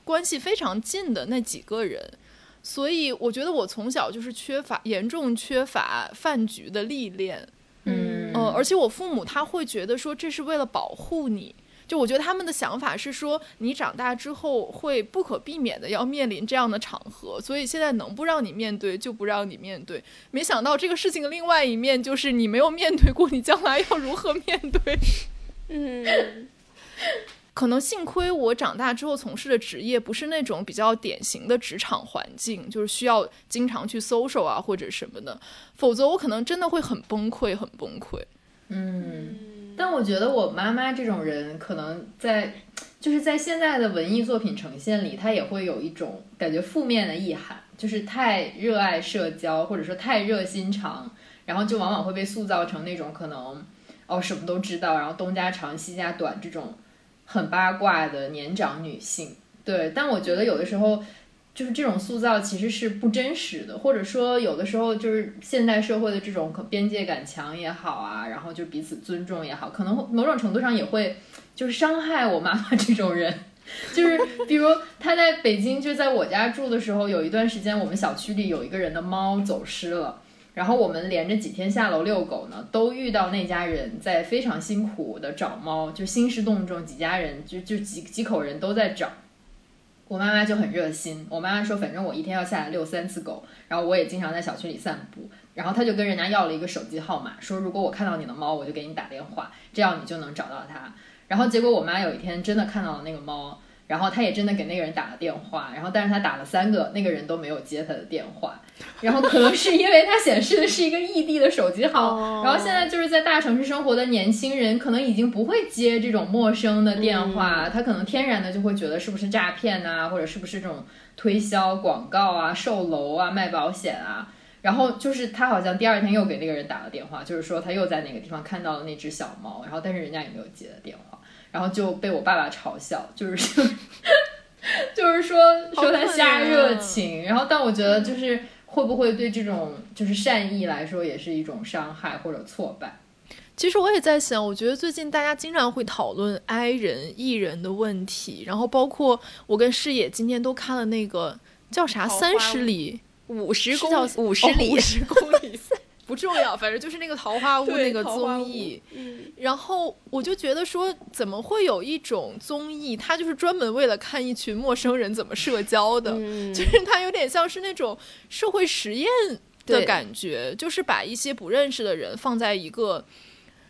关系非常近的那几个人，所以我觉得我从小就是缺乏严重缺乏饭局的历练，嗯，呃，而且我父母他会觉得说这是为了保护你，就我觉得他们的想法是说你长大之后会不可避免的要面临这样的场合，所以现在能不让你面对就不让你面对。没想到这个事情的另外一面就是你没有面对过，你将来要如何面对？嗯，可能幸亏我长大之后从事的职业不是那种比较典型的职场环境，就是需要经常去 social 啊或者什么的，否则我可能真的会很崩溃，很崩溃。嗯，但我觉得我妈妈这种人，可能在就是在现在的文艺作品呈现里，她也会有一种感觉负面的意涵，就是太热爱社交，或者说太热心肠，然后就往往会被塑造成那种可能。哦，什么都知道，然后东家长西家短这种很八卦的年长女性，对。但我觉得有的时候，就是这种塑造其实是不真实的，或者说有的时候就是现代社会的这种可边界感强也好啊，然后就彼此尊重也好，可能某种程度上也会就是伤害我妈妈这种人，就是比如他在北京，就在我家住的时候，有一段时间我们小区里有一个人的猫走失了，然后我们连着几天下楼遛狗呢，都遇到那家人在非常辛苦的找猫，就兴师动众，几家人就就几几口人都在找。我妈妈就很热心，我妈妈说，反正我一天要下来遛三次狗，然后我也经常在小区里散步，然后她就跟人家要了一个手机号码，说如果我看到你的猫，我就给你打电话，这样你就能找到它。然后结果我妈有一天真的看到了那个猫。然后他也真的给那个人打了电话，然后但是他打了三个，那个人都没有接他的电话，然后可能是因为他显示的是一个异地的手机号，然后现在就是在大城市生活的年轻人可能已经不会接这种陌生的电话，他可能天然的就会觉得是不是诈骗啊，或者是不是这种推销广告啊、售楼啊、卖保险啊，然后就是他好像第二天又给那个人打了电话，就是说他又在那个地方看到了那只小猫，然后但是人家也没有接的电话。然后就被我爸爸嘲笑，就是 就是说说他瞎热情。然后，但我觉得就是会不会对这种就是善意来说也是一种伤害或者挫败？其实我也在想，我觉得最近大家经常会讨论 I 人、E 人的问题，然后包括我跟视野今天都看了那个叫啥三十里五十公五十里五十公里。不重要，反正就是那个桃花坞那个综艺，然后我就觉得说，怎么会有一种综艺，它就是专门为了看一群陌生人怎么社交的，就是它有点像是那种社会实验的感觉，就是把一些不认识的人放在一个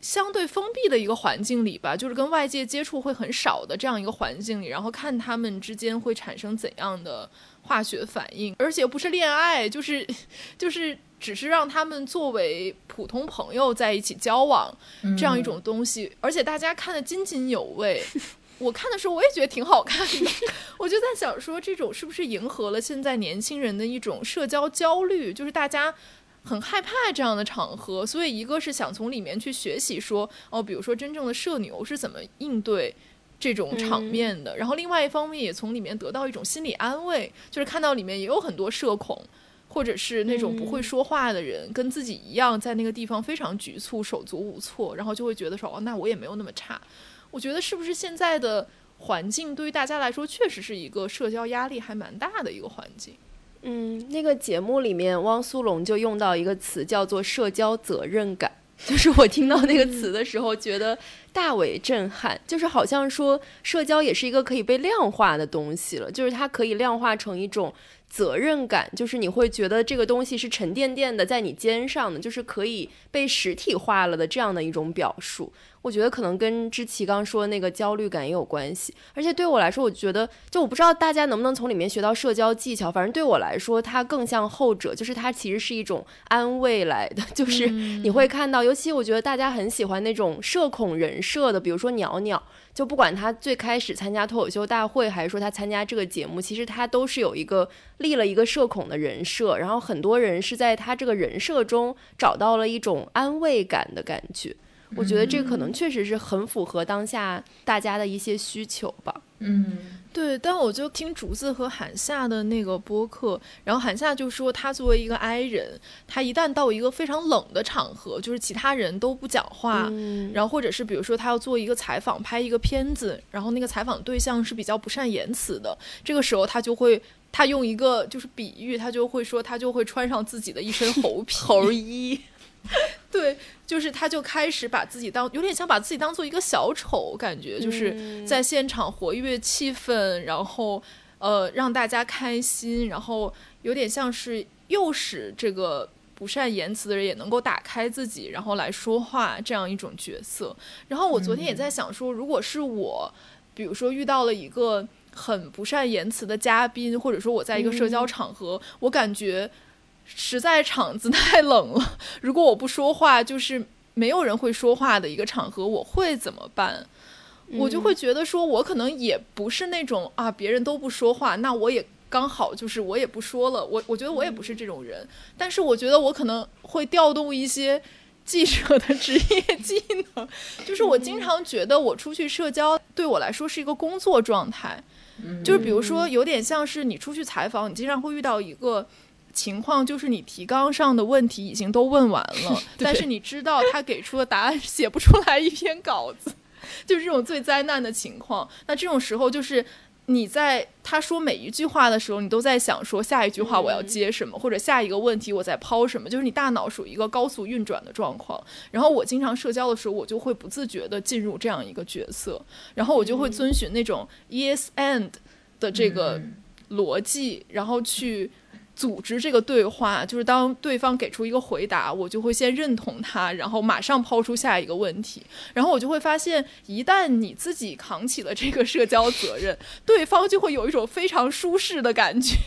相对封闭的一个环境里吧，就是跟外界接触会很少的这样一个环境里，然后看他们之间会产生怎样的化学反应，而且不是恋爱，就是 就是。只是让他们作为普通朋友在一起交往，这样一种东西，而且大家看得津津有味。我看的时候我也觉得挺好看的，我就在想说，这种是不是迎合了现在年轻人的一种社交焦虑？就是大家很害怕这样的场合，所以一个是想从里面去学习说，哦，比如说真正的社牛是怎么应对这种场面的，然后另外一方面也从里面得到一种心理安慰，就是看到里面也有很多社恐。或者是那种不会说话的人，跟自己一样在那个地方非常局促、手足无措，然后就会觉得说：“哦，那我也没有那么差。”我觉得是不是现在的环境对于大家来说，确实是一个社交压力还蛮大的一个环境。嗯，那个节目里面，汪苏泷就用到一个词叫做“社交责任感”，就是我听到那个词的时候，觉得大为震撼。就是好像说，社交也是一个可以被量化的东西了，就是它可以量化成一种。责任感就是你会觉得这个东西是沉甸甸的在你肩上的，就是可以被实体化了的这样的一种表述。我觉得可能跟知奇刚说的那个焦虑感也有关系。而且对我来说，我觉得就我不知道大家能不能从里面学到社交技巧。反正对我来说，它更像后者，就是它其实是一种安慰来的。就是你会看到，尤其我觉得大家很喜欢那种社恐人设的，比如说鸟鸟。就不管他最开始参加脱口秀大会，还是说他参加这个节目，其实他都是有一个立了一个社恐的人设，然后很多人是在他这个人设中找到了一种安慰感的感觉。我觉得这可能确实是很符合当下大家的一些需求吧。嗯。对，但我就听竹子和韩夏的那个播客，然后韩夏就说，他作为一个 I 人，他一旦到一个非常冷的场合，就是其他人都不讲话，然后或者是比如说他要做一个采访，拍一个片子，然后那个采访对象是比较不善言辞的，这个时候他就会，他用一个就是比喻，他就会说，他就会穿上自己的一身猴皮猴衣。对，就是他，就开始把自己当有点像把自己当做一个小丑，感觉就是在现场活跃气氛，然后呃让大家开心，然后有点像是诱使这个不善言辞的人也能够打开自己，然后来说话这样一种角色。然后我昨天也在想说，如果是我，比如说遇到了一个很不善言辞的嘉宾，或者说我在一个社交场合，我感觉。实在场子太冷了，如果我不说话，就是没有人会说话的一个场合，我会怎么办？我就会觉得说，我可能也不是那种啊，别人都不说话，那我也刚好就是我也不说了。我我觉得我也不是这种人，但是我觉得我可能会调动一些记者的职业技能，就是我经常觉得我出去社交对我来说是一个工作状态，就是比如说有点像是你出去采访，你经常会遇到一个。情况就是你提纲上的问题已经都问完了，但是你知道他给出的答案写不出来一篇稿子，就是这种最灾难的情况。那这种时候就是你在他说每一句话的时候，你都在想说下一句话我要接什么，或者下一个问题我在抛什么，就是你大脑属于一个高速运转的状况。然后我经常社交的时候，我就会不自觉的进入这样一个角色，然后我就会遵循那种 yes and 的这个逻辑，然后去。组织这个对话，就是当对方给出一个回答，我就会先认同他，然后马上抛出下一个问题，然后我就会发现，一旦你自己扛起了这个社交责任，对方就会有一种非常舒适的感觉，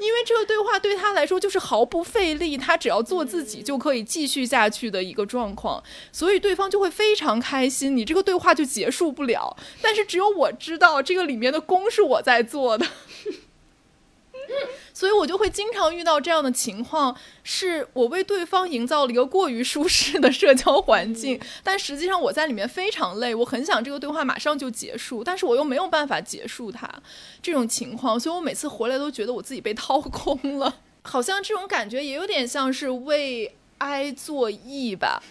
因为这个对话对他来说就是毫不费力，他只要做自己就可以继续下去的一个状况，所以对方就会非常开心，你这个对话就结束不了。但是只有我知道，这个里面的功是我在做的。所以我就会经常遇到这样的情况，是我为对方营造了一个过于舒适的社交环境，但实际上我在里面非常累，我很想这个对话马上就结束，但是我又没有办法结束它，这种情况，所以我每次回来都觉得我自己被掏空了，好像这种感觉也有点像是为爱作义吧，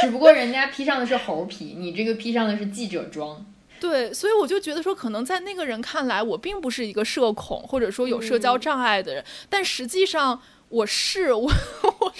只不过人家披上的是猴皮，你这个披上的是记者装。对，所以我就觉得说，可能在那个人看来，我并不是一个社恐，或者说有社交障碍的人，但实际上我是我，我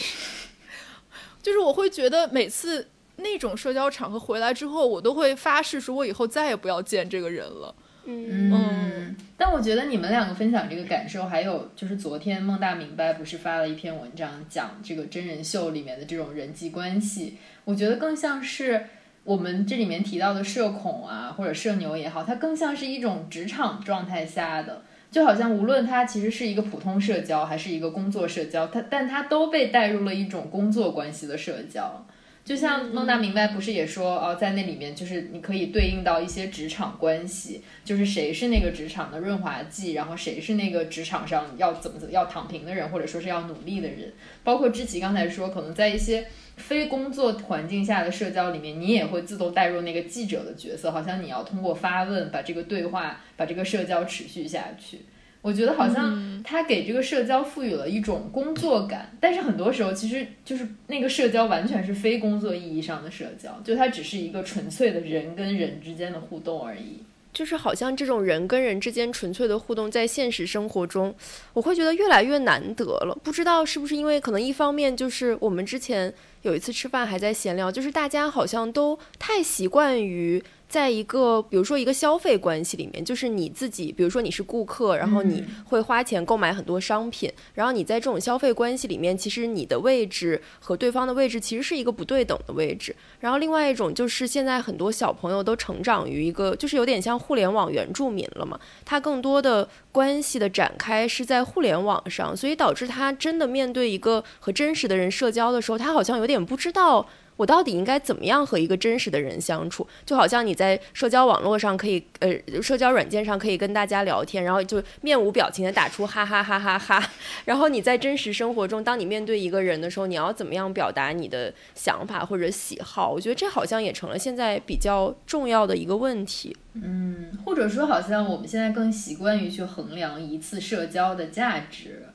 就是我会觉得每次那种社交场合回来之后，我都会发誓说，我以后再也不要见这个人了。嗯，但我觉得你们两个分享这个感受，还有就是昨天孟大明白不是发了一篇文章，讲这个真人秀里面的这种人际关系，我觉得更像是。我们这里面提到的社恐啊，或者社牛也好，它更像是一种职场状态下的，就好像无论它其实是一个普通社交，还是一个工作社交，它但它都被带入了一种工作关系的社交。就像孟大明白不是也说哦，在那里面就是你可以对应到一些职场关系，就是谁是那个职场的润滑剂，然后谁是那个职场上要怎么怎么要躺平的人，或者说是要努力的人。包括知琪刚才说，可能在一些。非工作环境下的社交里面，你也会自动带入那个记者的角色，好像你要通过发问把这个对话、把这个社交持续下去。我觉得好像他给这个社交赋予了一种工作感，但是很多时候其实就是那个社交完全是非工作意义上的社交，就它只是一个纯粹的人跟人之间的互动而已。就是好像这种人跟人之间纯粹的互动，在现实生活中，我会觉得越来越难得了。不知道是不是因为可能一方面就是我们之前有一次吃饭还在闲聊，就是大家好像都太习惯于。在一个比如说一个消费关系里面，就是你自己，比如说你是顾客，然后你会花钱购买很多商品，然后你在这种消费关系里面，其实你的位置和对方的位置其实是一个不对等的位置。然后另外一种就是现在很多小朋友都成长于一个，就是有点像互联网原住民了嘛，他更多的关系的展开是在互联网上，所以导致他真的面对一个和真实的人社交的时候，他好像有点不知道。我到底应该怎么样和一个真实的人相处？就好像你在社交网络上可以，呃，社交软件上可以跟大家聊天，然后就面无表情的打出哈哈哈哈哈。然后你在真实生活中，当你面对一个人的时候，你要怎么样表达你的想法或者喜好？我觉得这好像也成了现在比较重要的一个问题。嗯，或者说，好像我们现在更习惯于去衡量一次社交的价值。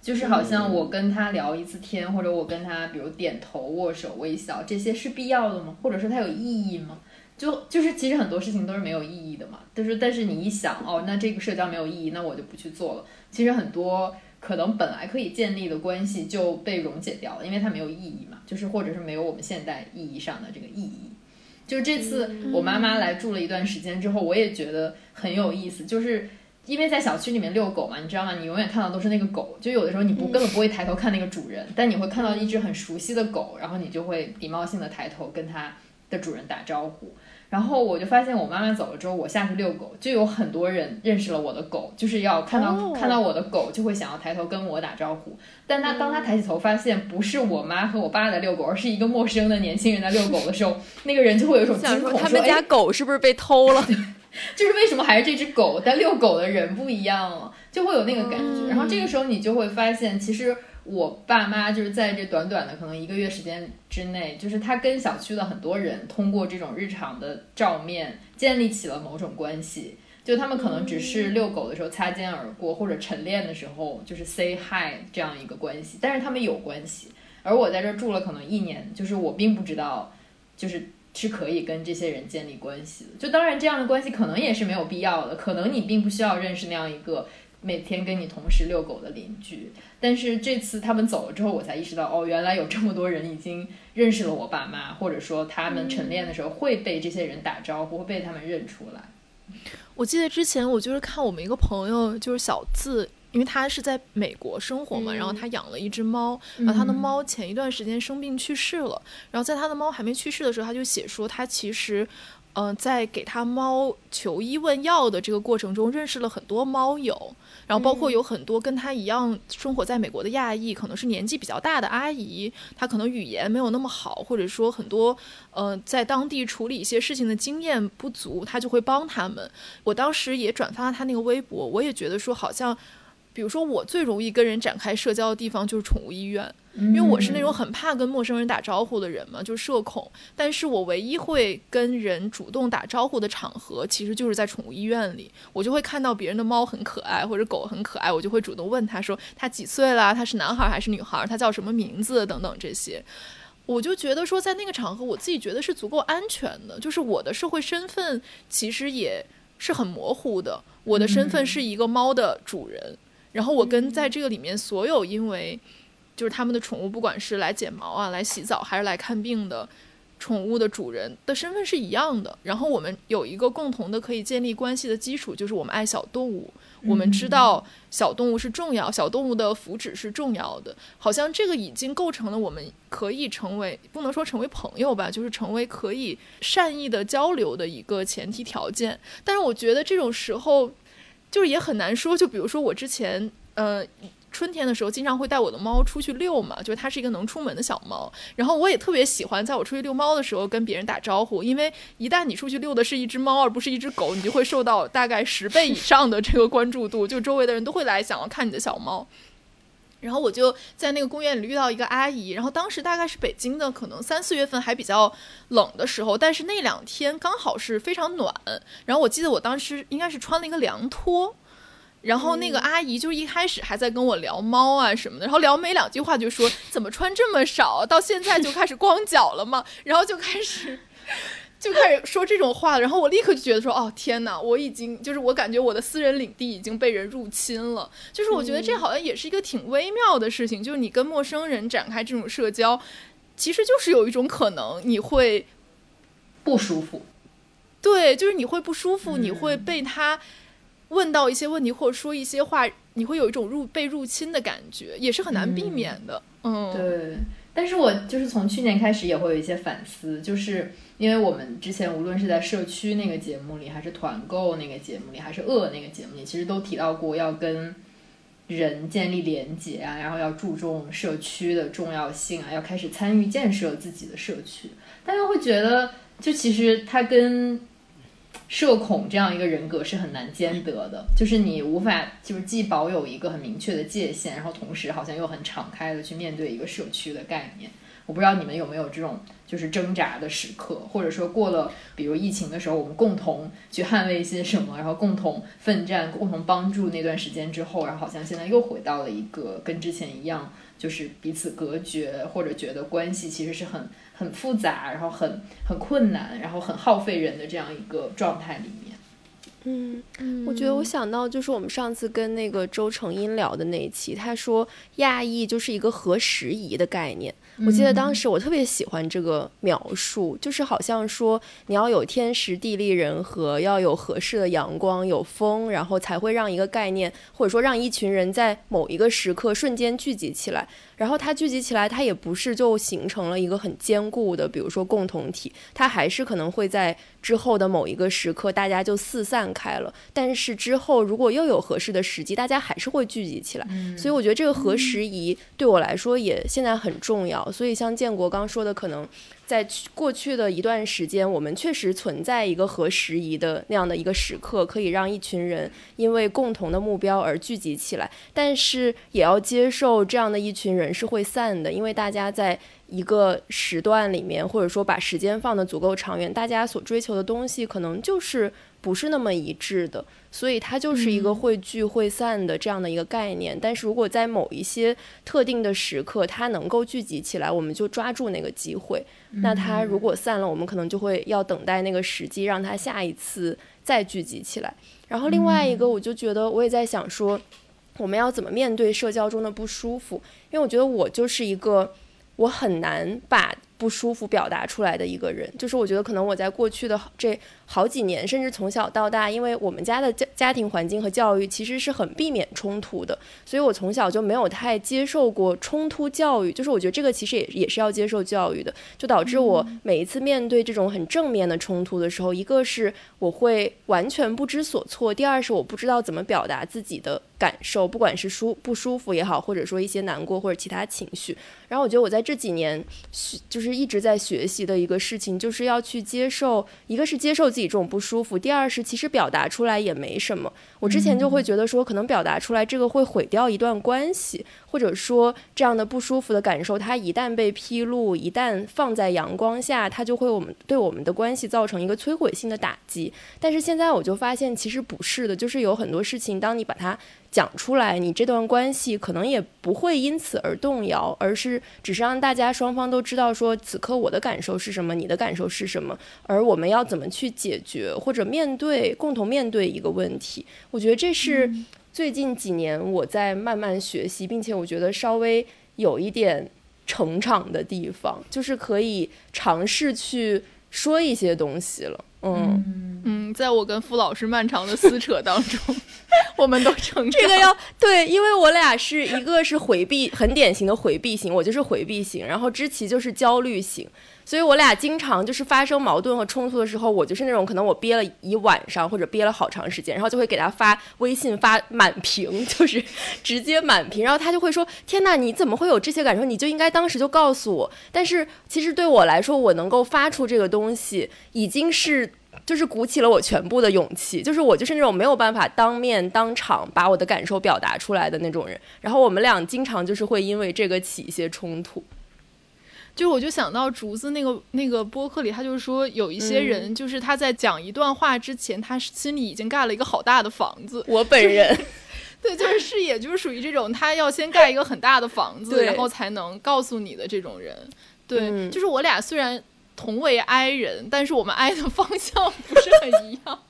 就是好像我跟他聊一次天，或者我跟他比如点头、握手、微笑，这些是必要的吗？或者说它有意义吗？就就是其实很多事情都是没有意义的嘛。就是但是你一想哦，那这个社交没有意义，那我就不去做了。其实很多可能本来可以建立的关系就被溶解掉了，因为它没有意义嘛。就是或者是没有我们现代意义上的这个意义。就这次我妈妈来住了一段时间之后，我也觉得很有意思，就是。因为在小区里面遛狗嘛，你知道吗？你永远看到都是那个狗，就有的时候你不根本不会抬头看那个主人，但你会看到一只很熟悉的狗，然后你就会礼貌性的抬头跟它的主人打招呼。然后我就发现我妈妈走了之后，我下去遛狗，就有很多人认识了我的狗，就是要看到看到我的狗就会想要抬头跟我打招呼。但他当他抬起头发现不是我妈和我爸在遛狗，而是一个陌生的年轻人在遛狗的时候，那个人就会有一种惊恐，说他们家狗是不是被偷了？就是为什么还是这只狗，但遛狗的人不一样了，就会有那个感觉。然后这个时候你就会发现，其实我爸妈就是在这短短的可能一个月时间之内，就是他跟小区的很多人通过这种日常的照面建立起了某种关系。就他们可能只是遛狗的时候擦肩而过，或者晨练的时候就是 say hi 这样一个关系，但是他们有关系。而我在这住了可能一年，就是我并不知道，就是。是可以跟这些人建立关系的。就当然这样的关系可能也是没有必要的，可能你并不需要认识那样一个每天跟你同时遛狗的邻居。但是这次他们走了之后，我才意识到，哦，原来有这么多人已经认识了我爸妈，或者说他们晨练的时候会被这些人打招呼，会被他们认出来。我记得之前我就是看我们一个朋友，就是小字，因为他是在美国生活嘛，然后他养了一只猫，然后他的猫前一段时间生病去世了，然后在他的猫还没去世的时候，他就写说他其实。嗯，在给他猫求医问药的这个过程中，认识了很多猫友，然后包括有很多跟他一样生活在美国的亚裔，可能是年纪比较大的阿姨，她可能语言没有那么好，或者说很多呃在当地处理一些事情的经验不足，他就会帮他们。我当时也转发了他那个微博，我也觉得说好像。比如说，我最容易跟人展开社交的地方就是宠物医院，因为我是那种很怕跟陌生人打招呼的人嘛，就社恐。但是我唯一会跟人主动打招呼的场合，其实就是在宠物医院里。我就会看到别人的猫很可爱或者狗很可爱，我就会主动问他说他几岁啦，他是男孩还是女孩，他叫什么名字等等这些。我就觉得说，在那个场合，我自己觉得是足够安全的，就是我的社会身份其实也是很模糊的，我的身份是一个猫的主人。然后我跟在这个里面所有因为，就是他们的宠物，不管是来剪毛啊、来洗澡还是来看病的宠物的主人的身份是一样的。然后我们有一个共同的可以建立关系的基础，就是我们爱小动物，我们知道小动物是重要，小动物的福祉是重要的。好像这个已经构成了我们可以成为，不能说成为朋友吧，就是成为可以善意的交流的一个前提条件。但是我觉得这种时候。就是也很难说，就比如说我之前，呃，春天的时候经常会带我的猫出去遛嘛，就是它是一个能出门的小猫，然后我也特别喜欢在我出去遛猫的时候跟别人打招呼，因为一旦你出去遛的是一只猫而不是一只狗，你就会受到大概十倍以上的这个关注度，就周围的人都会来想要看你的小猫。然后我就在那个公园里遇到一个阿姨，然后当时大概是北京的可能三四月份还比较冷的时候，但是那两天刚好是非常暖。然后我记得我当时应该是穿了一个凉拖，然后那个阿姨就一开始还在跟我聊猫啊什么的，然后聊没两句话就说怎么穿这么少，到现在就开始光脚了嘛，然后就开始。就开始说这种话，然后我立刻就觉得说，哦天哪，我已经就是我感觉我的私人领地已经被人入侵了。就是我觉得这好像也是一个挺微妙的事情，就是你跟陌生人展开这种社交，其实就是有一种可能你会不舒服。对，就是你会不舒服，你会被他问到一些问题或者说一些话，你会有一种入被入侵的感觉，也是很难避免的。嗯，对。但是我就是从去年开始也会有一些反思，就是因为我们之前无论是在社区那个节目里，还是团购那个节目里，还是饿那个节目里，其实都提到过要跟人建立连结啊，然后要注重社区的重要性啊，要开始参与建设自己的社区。大家会觉得，就其实它跟。社恐这样一个人格是很难兼得的，就是你无法就是既保有一个很明确的界限，然后同时好像又很敞开的去面对一个社区的概念。我不知道你们有没有这种就是挣扎的时刻，或者说过了比如疫情的时候，我们共同去捍卫一些什么，然后共同奋战、共同帮助那段时间之后，然后好像现在又回到了一个跟之前一样，就是彼此隔绝，或者觉得关系其实是很。很复杂，然后很很困难，然后很耗费人的这样一个状态里面。嗯，我觉得我想到就是我们上次跟那个周成英聊的那一期，他说亚裔就是一个合时宜的概念。我记得当时我特别喜欢这个描述，就是好像说你要有天时地利人和，要有合适的阳光、有风，然后才会让一个概念或者说让一群人在某一个时刻瞬间聚集起来。然后它聚集起来，它也不是就形成了一个很坚固的，比如说共同体，它还是可能会在之后的某一个时刻，大家就四散开了。但是之后如果又有合适的时机，大家还是会聚集起来。所以我觉得这个合时宜对我来说也现在很重要。所以像建国刚说的，可能。在过去的一段时间，我们确实存在一个合时宜的那样的一个时刻，可以让一群人因为共同的目标而聚集起来。但是也要接受这样的一群人是会散的，因为大家在一个时段里面，或者说把时间放得足够长远，大家所追求的东西可能就是不是那么一致的，所以它就是一个会聚会散的这样的一个概念。但是如果在某一些特定的时刻，它能够聚集起来，我们就抓住那个机会。那它如果散了，我们可能就会要等待那个时机，让它下一次再聚集起来。然后另外一个，我就觉得我也在想说，我们要怎么面对社交中的不舒服？因为我觉得我就是一个。我很难把不舒服表达出来的一个人，就是我觉得可能我在过去的这。好几年，甚至从小到大，因为我们家的家家庭环境和教育其实是很避免冲突的，所以我从小就没有太接受过冲突教育。就是我觉得这个其实也也是要接受教育的，就导致我每一次面对这种很正面的冲突的时候，一个是我会完全不知所措，第二是我不知道怎么表达自己的感受，不管是舒不舒服也好，或者说一些难过或者其他情绪。然后我觉得我在这几年就是一直在学习的一个事情，就是要去接受，一个是接受。自己这种不舒服。第二是，其实表达出来也没什么。我之前就会觉得说，可能表达出来这个会毁掉一段关系，或者说这样的不舒服的感受，它一旦被披露，一旦放在阳光下，它就会我们对我们的关系造成一个摧毁性的打击。但是现在我就发现，其实不是的，就是有很多事情，当你把它。讲出来，你这段关系可能也不会因此而动摇，而是只是让大家双方都知道说，此刻我的感受是什么，你的感受是什么，而我们要怎么去解决或者面对，共同面对一个问题。我觉得这是最近几年我在慢慢学习，并且我觉得稍微有一点成长的地方，就是可以尝试去说一些东西了。嗯嗯，在我跟傅老师漫长的撕扯当中，我们都成这个要对，因为我俩是一个是回避，很典型的回避型，我就是回避型，然后知琪就是焦虑型。所以我俩经常就是发生矛盾和冲突的时候，我就是那种可能我憋了一晚上或者憋了好长时间，然后就会给他发微信发满屏，就是直接满屏，然后他就会说：“天哪，你怎么会有这些感受？你就应该当时就告诉我。”但是其实对我来说，我能够发出这个东西，已经是就是鼓起了我全部的勇气。就是我就是那种没有办法当面当场把我的感受表达出来的那种人。然后我们俩经常就是会因为这个起一些冲突。就我就想到竹子那个那个播客里，他就是说有一些人，就是他在讲一段话之前，他心里已经盖了一个好大的房子。我本人，对，就是视野，就是属于这种他要先盖一个很大的房子，然后才能告诉你的这种人。对，就是我俩虽然同为 I 人，但是我们 I 的方向不是很一样。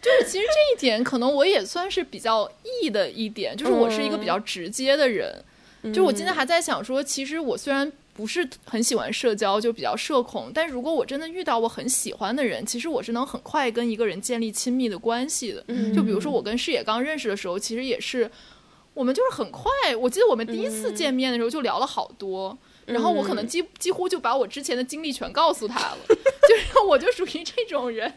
就是其实这一点，可能我也算是比较 E 的一点，就是我是一个比较直接的人。就我今天还在想说，其实我虽然。不是很喜欢社交，就比较社恐。但如果我真的遇到我很喜欢的人，其实我是能很快跟一个人建立亲密的关系的。就比如说我跟视野刚认识的时候，其实也是，我们就是很快。我记得我们第一次见面的时候就聊了好多，然后我可能几几乎就把我之前的经历全告诉他了，就是我就属于这种人。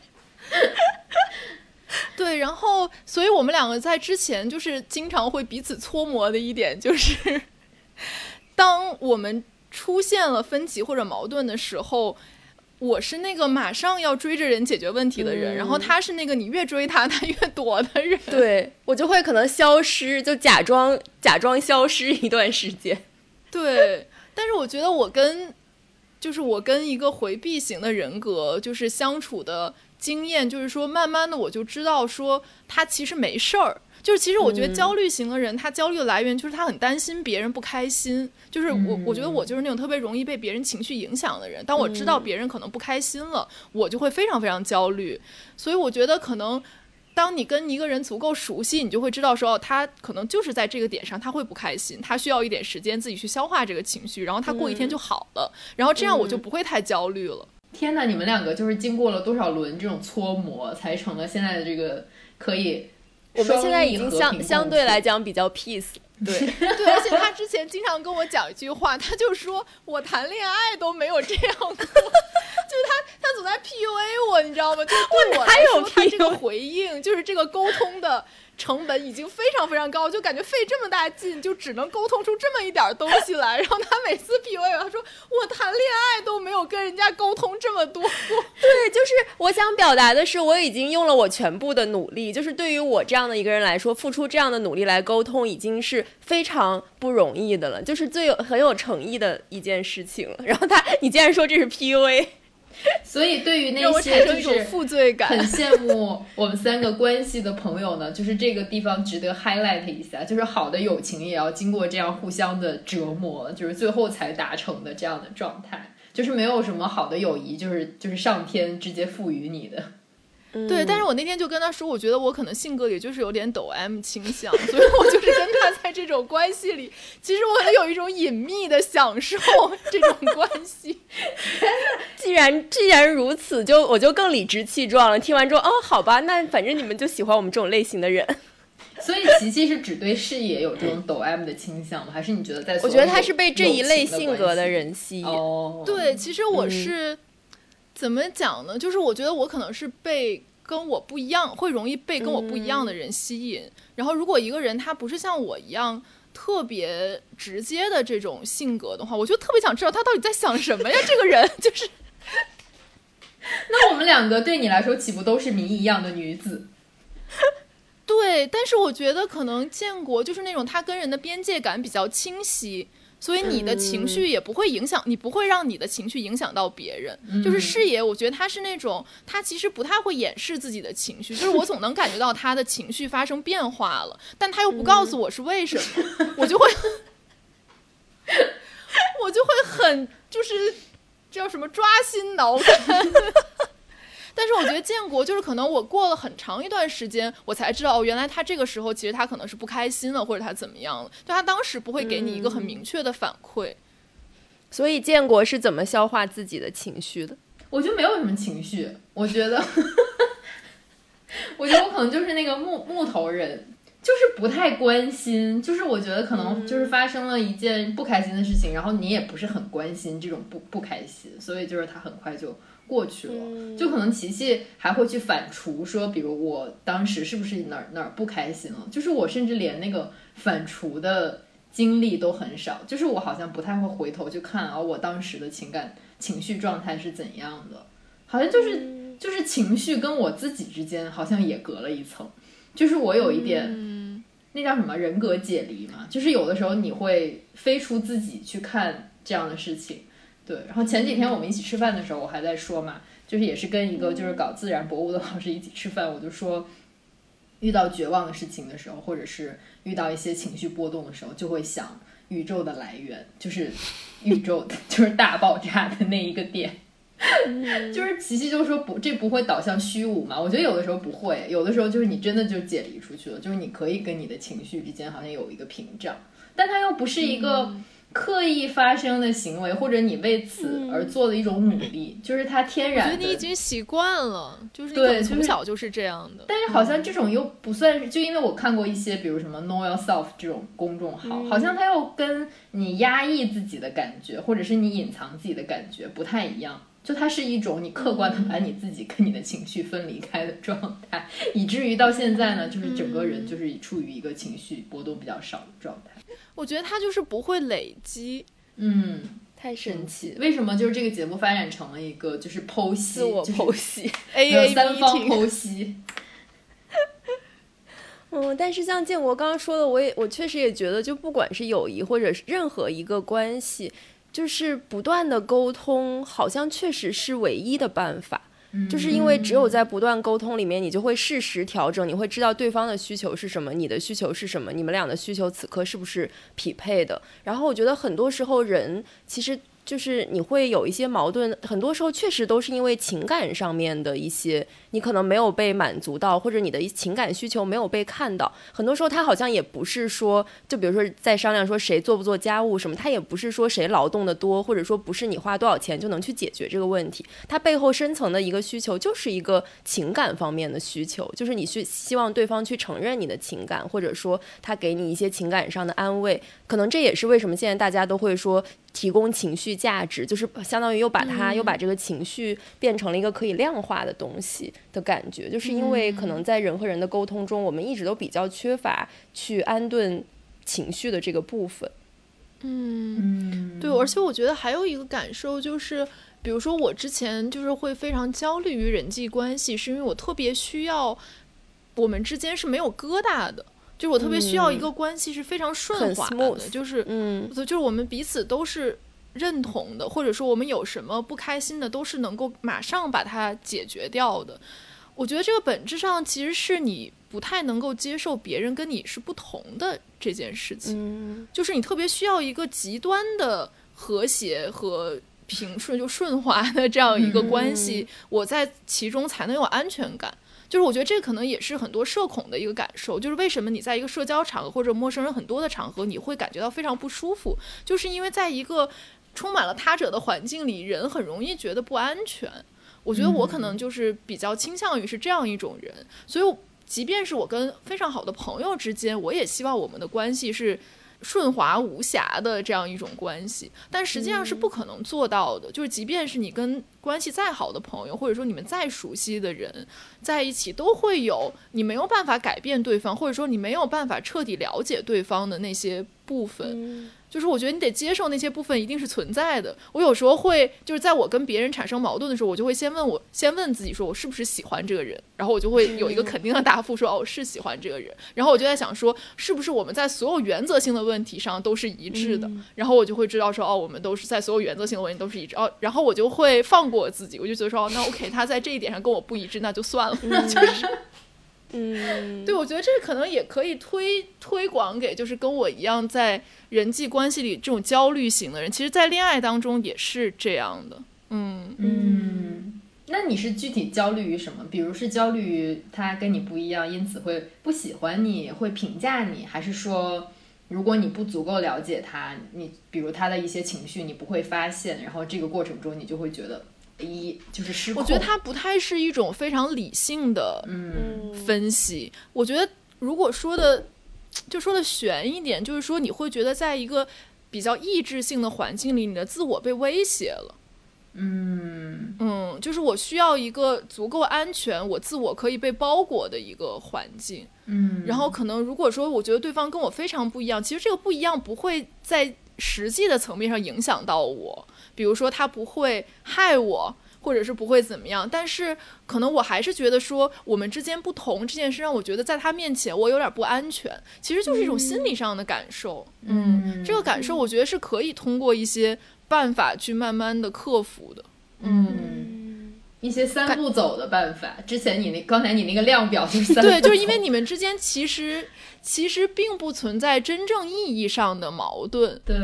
对，然后所以我们两个在之前就是经常会彼此搓磨的一点就是，当我们。出现了分歧或者矛盾的时候，我是那个马上要追着人解决问题的人，然后他是那个你越追他他越躲的人。对我就会可能消失，就假装假装消失一段时间。对，但是我觉得我跟就是我跟一个回避型的人格就是相处的经验，就是说慢慢的我就知道说他其实没事儿。就是其实我觉得焦虑型的人，他焦虑的来源就是他很担心别人不开心。就是我我觉得我就是那种特别容易被别人情绪影响的人。当我知道别人可能不开心了，我就会非常非常焦虑。所以我觉得可能，当你跟一个人足够熟悉，你就会知道说，哦，他可能就是在这个点上他会不开心，他需要一点时间自己去消化这个情绪，然后他过一天就好了。然后这样我就不会太焦虑了。天哪，你们两个就是经过了多少轮这种搓磨，才成了现在的这个可以。我们现在已经相相对来讲比较 peace，对 对，而且他之前经常跟我讲一句话，他就说我谈恋爱都没有这样过，就是他他总在 PUA 我，你知道吗？就对我来说，他这个回应，就是这个沟通的。成本已经非常非常高，就感觉费这么大劲，就只能沟通出这么一点东西来。然后他每次 P U A，他说我谈恋爱都没有跟人家沟通这么多。对，就是我想表达的是，我已经用了我全部的努力。就是对于我这样的一个人来说，付出这样的努力来沟通，已经是非常不容易的了，就是最有很有诚意的一件事情了。然后他，你竟然说这是 P U A。所以，对于那些就是负罪感、很羡慕我们三个关系的朋友呢，就是这个地方值得 highlight 一下，就是好的友情也要经过这样互相的折磨，就是最后才达成的这样的状态，就是没有什么好的友谊，就是就是上天直接赋予你的。对，但是我那天就跟他说，我觉得我可能性格也就是有点抖 M 倾向，所以我就是跟他在这种关系里，其实我有一种隐秘的享受这种关系。既然既然如此，就我就更理直气壮了。听完之后，哦，好吧，那反正你们就喜欢我们这种类型的人。所以琪琪是只对视野有这种抖 M 的倾向吗？还是你觉得在？我觉得他是被这一类性格的人吸引。哦，对，其实我是。怎么讲呢？就是我觉得我可能是被跟我不一样，会容易被跟我不一样的人吸引。然后，如果一个人他不是像我一样特别直接的这种性格的话，我就特别想知道他到底在想什么呀？这个人就是。那我们两个对你来说岂不都是谜一样的女子？对，但是我觉得可能建国就是那种他跟人的边界感比较清晰。所以你的情绪也不会影响，你不会让你的情绪影响到别人。就是视野，我觉得他是那种，他其实不太会掩饰自己的情绪。就是我总能感觉到他的情绪发生变化了，但他又不告诉我是为什么，我就会，我就会很就是叫什么抓心挠肝。但是我觉得建国就是可能我过了很长一段时间，我才知道哦，原来他这个时候其实他可能是不开心了，或者他怎么样了。就他当时不会给你一个很明确的反馈。所以建国是怎么消化自己的情绪的？我就没有什么情绪，我觉得，我觉得我可能就是那个木木头人，就是不太关心。就是我觉得可能就是发生了一件不开心的事情，然后你也不是很关心这种不不开心，所以就是他很快就。过去了，就可能琪琪还会去反刍，说，比如我当时是不是哪儿哪儿不开心了？就是我甚至连那个反刍的经历都很少，就是我好像不太会回头去看啊，我当时的情感情绪状态是怎样的？好像就是就是情绪跟我自己之间好像也隔了一层，就是我有一点，那叫什么人格解离嘛？就是有的时候你会飞出自己去看这样的事情。对，然后前几天我们一起吃饭的时候，我还在说嘛，就是也是跟一个就是搞自然博物的老师一起吃饭，我就说，遇到绝望的事情的时候，或者是遇到一些情绪波动的时候，就会想宇宙的来源，就是宇宙 就是大爆炸的那一个点，就是琪琪就说不，这不会导向虚无嘛？我觉得有的时候不会，有的时候就是你真的就解离出去了，就是你可以跟你的情绪之间好像有一个屏障，但它又不是一个。刻意发生的行为，或者你为此而做的一种努力，就是它天然。我觉得你已经习惯了，就是对，从小就是这样的。但是好像这种又不算是，就因为我看过一些，比如什么 Know Yourself 这种公众号，好像它又跟你压抑自己的感觉，或者是你隐藏自己的感觉不太一样。就它是一种你客观的把你自己跟你的情绪分离开的状态，以至于到现在呢，就是整个人就是处于一个情绪波动比较少的状态。我觉得他就是不会累积，嗯，太神奇。为什么就是这个节目发展成了一个就是剖析，自我剖析，A A 三方剖析。嗯，但是像建国刚刚说的，我也我确实也觉得，就不管是友谊或者是任何一个关系，就是不断的沟通，好像确实是唯一的办法。就是因为只有在不断沟通里面，你就会适时调整，你会知道对方的需求是什么，你的需求是什么，你们俩的需求此刻是不是匹配的。然后我觉得很多时候人其实。就是你会有一些矛盾，很多时候确实都是因为情感上面的一些，你可能没有被满足到，或者你的情感需求没有被看到。很多时候他好像也不是说，就比如说在商量说谁做不做家务什么，他也不是说谁劳动的多，或者说不是你花多少钱就能去解决这个问题。他背后深层的一个需求就是一个情感方面的需求，就是你去希望对方去承认你的情感，或者说他给你一些情感上的安慰。可能这也是为什么现在大家都会说。提供情绪价值，就是相当于又把它、又把这个情绪变成了一个可以量化的东西的感觉。就是因为可能在人和人的沟通中，我们一直都比较缺乏去安顿情绪的这个部分。嗯，对，而且我觉得还有一个感受就是，比如说我之前就是会非常焦虑于人际关系，是因为我特别需要我们之间是没有疙瘩的，就是我特别需要一个关系是非常顺滑的，就是嗯，就是我们彼此都是认同的，或者说我们有什么不开心的，都是能够马上把它解决掉的。我觉得这个本质上其实是你不太能够接受别人跟你是不同的这件事情，就是你特别需要一个极端的和谐和平顺就顺滑的这样一个关系，我在其中才能有安全感。就是我觉得这可能也是很多社恐的一个感受，就是为什么你在一个社交场合或者陌生人很多的场合，你会感觉到非常不舒服，就是因为在一个充满了他者的环境里，人很容易觉得不安全。我觉得我可能就是比较倾向于是这样一种人，所以即便是我跟非常好的朋友之间，我也希望我们的关系是顺滑无瑕的这样一种关系，但实际上是不可能做到的。就是即便是你跟关系再好的朋友，或者说你们再熟悉的人在一起，都会有你没有办法改变对方，或者说你没有办法彻底了解对方的那些部分。就是我觉得你得接受那些部分一定是存在的。我有时候会就是在我跟别人产生矛盾的时候，我就会先问我先问自己说，我是不是喜欢这个人？然后我就会有一个肯定的答复，说哦，我是喜欢这个人。然后我就在想说，是不是我们在所有原则性的问题上都是一致的？然后我就会知道说，哦，我们都是在所有原则性的问题都是一致。哦，然后我就会放过我自己，我就觉得说，哦，那 OK，他在这一点上跟我不一致，那就算了，就是。嗯，对，我觉得这可能也可以推推广给就是跟我一样在人际关系里这种焦虑型的人，其实，在恋爱当中也是这样的。嗯嗯，那你是具体焦虑于什么？比如是焦虑于他跟你不一样，因此会不喜欢你，会评价你，还是说，如果你不足够了解他，你比如他的一些情绪你不会发现，然后这个过程中你就会觉得。一就是失控，我觉得它不太是一种非常理性的分析。我觉得如果说的就说的悬一点，就是说你会觉得在一个比较抑制性的环境里，你的自我被威胁了。嗯嗯，就是我需要一个足够安全，我自我可以被包裹的一个环境。嗯，然后可能如果说我觉得对方跟我非常不一样，其实这个不一样不会在实际的层面上影响到我。比如说他不会害我，或者是不会怎么样，但是可能我还是觉得说我们之间不同这件事让我觉得在他面前我有点不安全，其实就是一种心理上的感受。嗯，这个感受我觉得是可以通过一些办法去慢慢的克服的。嗯，一些三步走的办法。之前你那刚才你那个量表就是三对，就是因为你们之间其实。其实并不存在真正意义上的矛盾，对，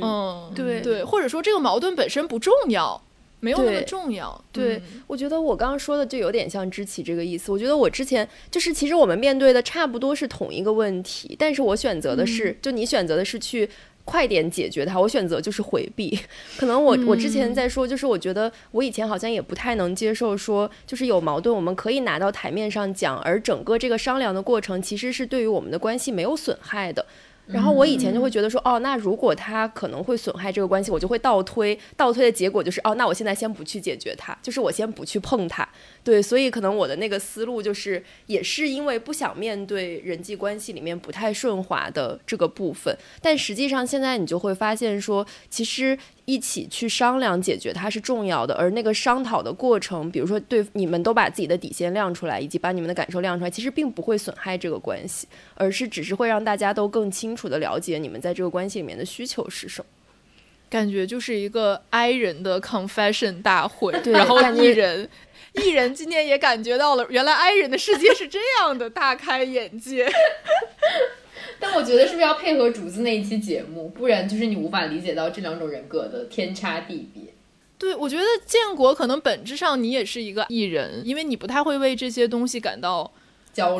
嗯，对对，或者说这个矛盾本身不重要，没有那么重要。对，我觉得我刚刚说的就有点像知棋这个意思。我觉得我之前就是，其实我们面对的差不多是同一个问题，但是我选择的是，就你选择的是去。快点解决它，我选择就是回避。可能我我之前在说，就是我觉得我以前好像也不太能接受说，就是有矛盾我们可以拿到台面上讲，而整个这个商量的过程其实是对于我们的关系没有损害的。然后我以前就会觉得说，哦，那如果他可能会损害这个关系，我就会倒推，倒推的结果就是，哦，那我现在先不去解决它，就是我先不去碰它。对，所以可能我的那个思路就是，也是因为不想面对人际关系里面不太顺滑的这个部分。但实际上现在你就会发现说，其实。一起去商量解决它是重要的，而那个商讨的过程，比如说对你们都把自己的底线亮出来，以及把你们的感受亮出来，其实并不会损害这个关系，而是只是会让大家都更清楚的了解你们在这个关系里面的需求是什么。感觉就是一个 I 人的 confession 大会，对，然后 E 人，艺人今天也感觉到了，原来 I 人的世界是这样的，大开眼界。但我觉得是不是要配合竹子那一期节目，不然就是你无法理解到这两种人格的天差地别。对，我觉得建国可能本质上你也是一个艺人，因为你不太会为这些东西感到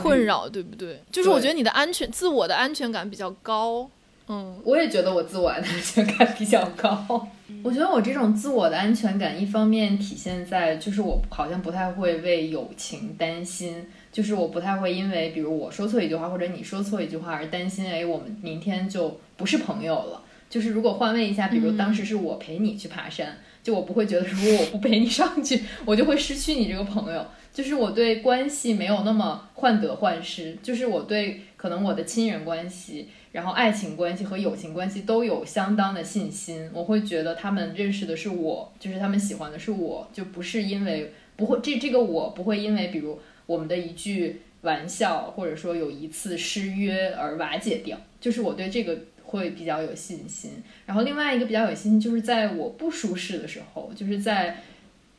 困扰，对不对？就是我觉得你的安全、自我的安全感比较高。嗯，我也觉得我自我的安全感比较高。我觉得我这种自我的安全感，一方面体现在就是我好像不太会为友情担心。就是我不太会因为，比如我说错一句话，或者你说错一句话而担心，哎，我们明天就不是朋友了。就是如果换位一下，比如当时是我陪你去爬山，就我不会觉得如果我不陪你上去，我就会失去你这个朋友。就是我对关系没有那么患得患失，就是我对可能我的亲人关系，然后爱情关系和友情关系都有相当的信心。我会觉得他们认识的是我，就是他们喜欢的是我，就不是因为不会这这个我不会因为比如我们的一句玩笑或者说有一次失约而瓦解掉。就是我对这个会比较有信心。然后另外一个比较有信心，就是在我不舒适的时候，就是在。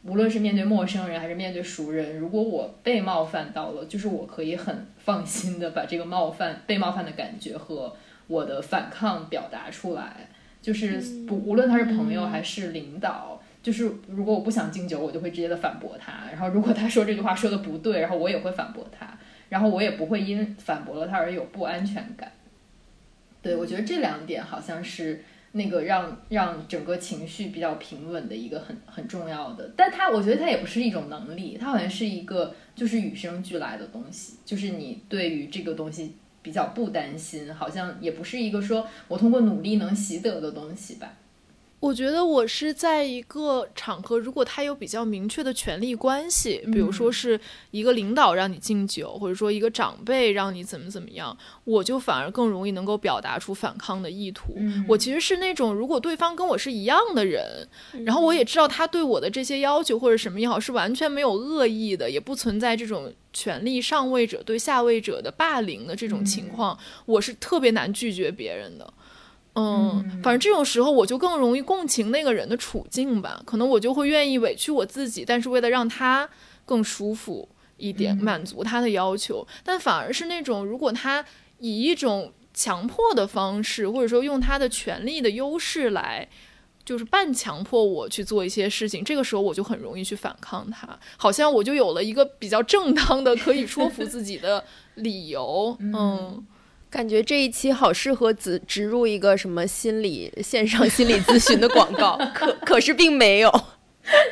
无论是面对陌生人还是面对熟人，如果我被冒犯到了，就是我可以很放心的把这个冒犯、被冒犯的感觉和我的反抗表达出来。就是不，无论他是朋友还是领导，就是如果我不想敬酒，我就会直接的反驳他。然后如果他说这句话说的不对，然后我也会反驳他。然后我也不会因反驳了他而有不安全感。对，我觉得这两点好像是。那个让让整个情绪比较平稳的一个很很重要的，但它我觉得它也不是一种能力，它好像是一个就是与生俱来的东西，就是你对于这个东西比较不担心，好像也不是一个说我通过努力能习得的东西吧。我觉得我是在一个场合，如果他有比较明确的权利关系，比如说是一个领导让你敬酒，或者说一个长辈让你怎么怎么样，我就反而更容易能够表达出反抗的意图。我其实是那种，如果对方跟我是一样的人，然后我也知道他对我的这些要求或者什么也好是完全没有恶意的，也不存在这种权力上位者对下位者的霸凌的这种情况，我是特别难拒绝别人的。嗯，反正这种时候我就更容易共情那个人的处境吧，可能我就会愿意委屈我自己，但是为了让他更舒服一点，满足他的要求。但反而是那种，如果他以一种强迫的方式，或者说用他的权力的优势来，就是半强迫我去做一些事情，这个时候我就很容易去反抗他，好像我就有了一个比较正当的可以说服自己的理由。嗯。感觉这一期好适合植植入一个什么心理线上心理咨询的广告，可可是并没有，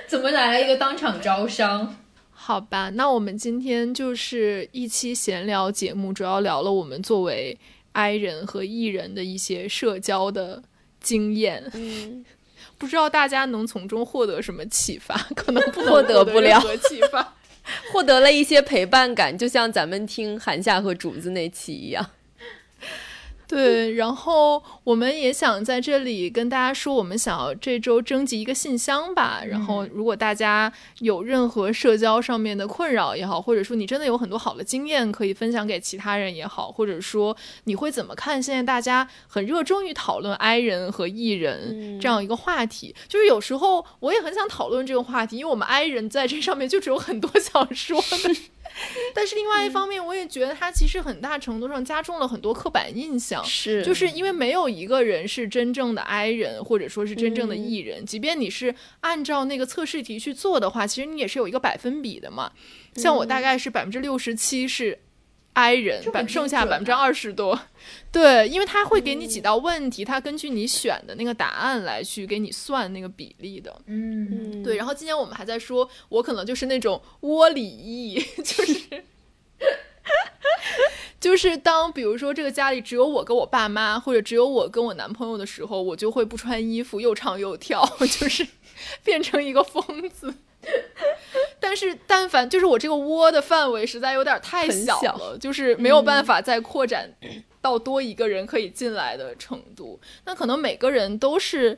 怎么来了一个当场招商？好吧，那我们今天就是一期闲聊节目，主要聊了我们作为 I 人和 E 人的一些社交的经验。嗯，不知道大家能从中获得什么启发？可能获得不了启发，获得了一些陪伴感，就像咱们听韩夏和竹子那期一样。对，然后我们也想在这里跟大家说，我们想要这周征集一个信箱吧。然后，如果大家有任何社交上面的困扰也好，或者说你真的有很多好的经验可以分享给其他人也好，或者说你会怎么看现在大家很热衷于讨论 I 人和 E 人这样一个话题？就是有时候我也很想讨论这个话题，因为我们 I 人在这上面就只有很多想说的。但是另外一方面，我也觉得它其实很大程度上加重了很多刻板印象，是，就是因为没有一个人是真正的 I 人，或者说是真正的 E 人，即便你是按照那个测试题去做的话，其实你也是有一个百分比的嘛。像我大概是百分之六十七是。I 人，百剩下百分之二十多，对，因为他会给你几道问题，他根据你选的那个答案来去给你算那个比例的，嗯，对。然后今天我们还在说，我可能就是那种窝里意，就是，就是当比如说这个家里只有我跟我爸妈，或者只有我跟我男朋友的时候，我就会不穿衣服又唱又跳，就是变成一个疯子。但是，但凡就是我这个窝的范围实在有点太小了，就是没有办法再扩展到多一个人可以进来的程度。那可能每个人都是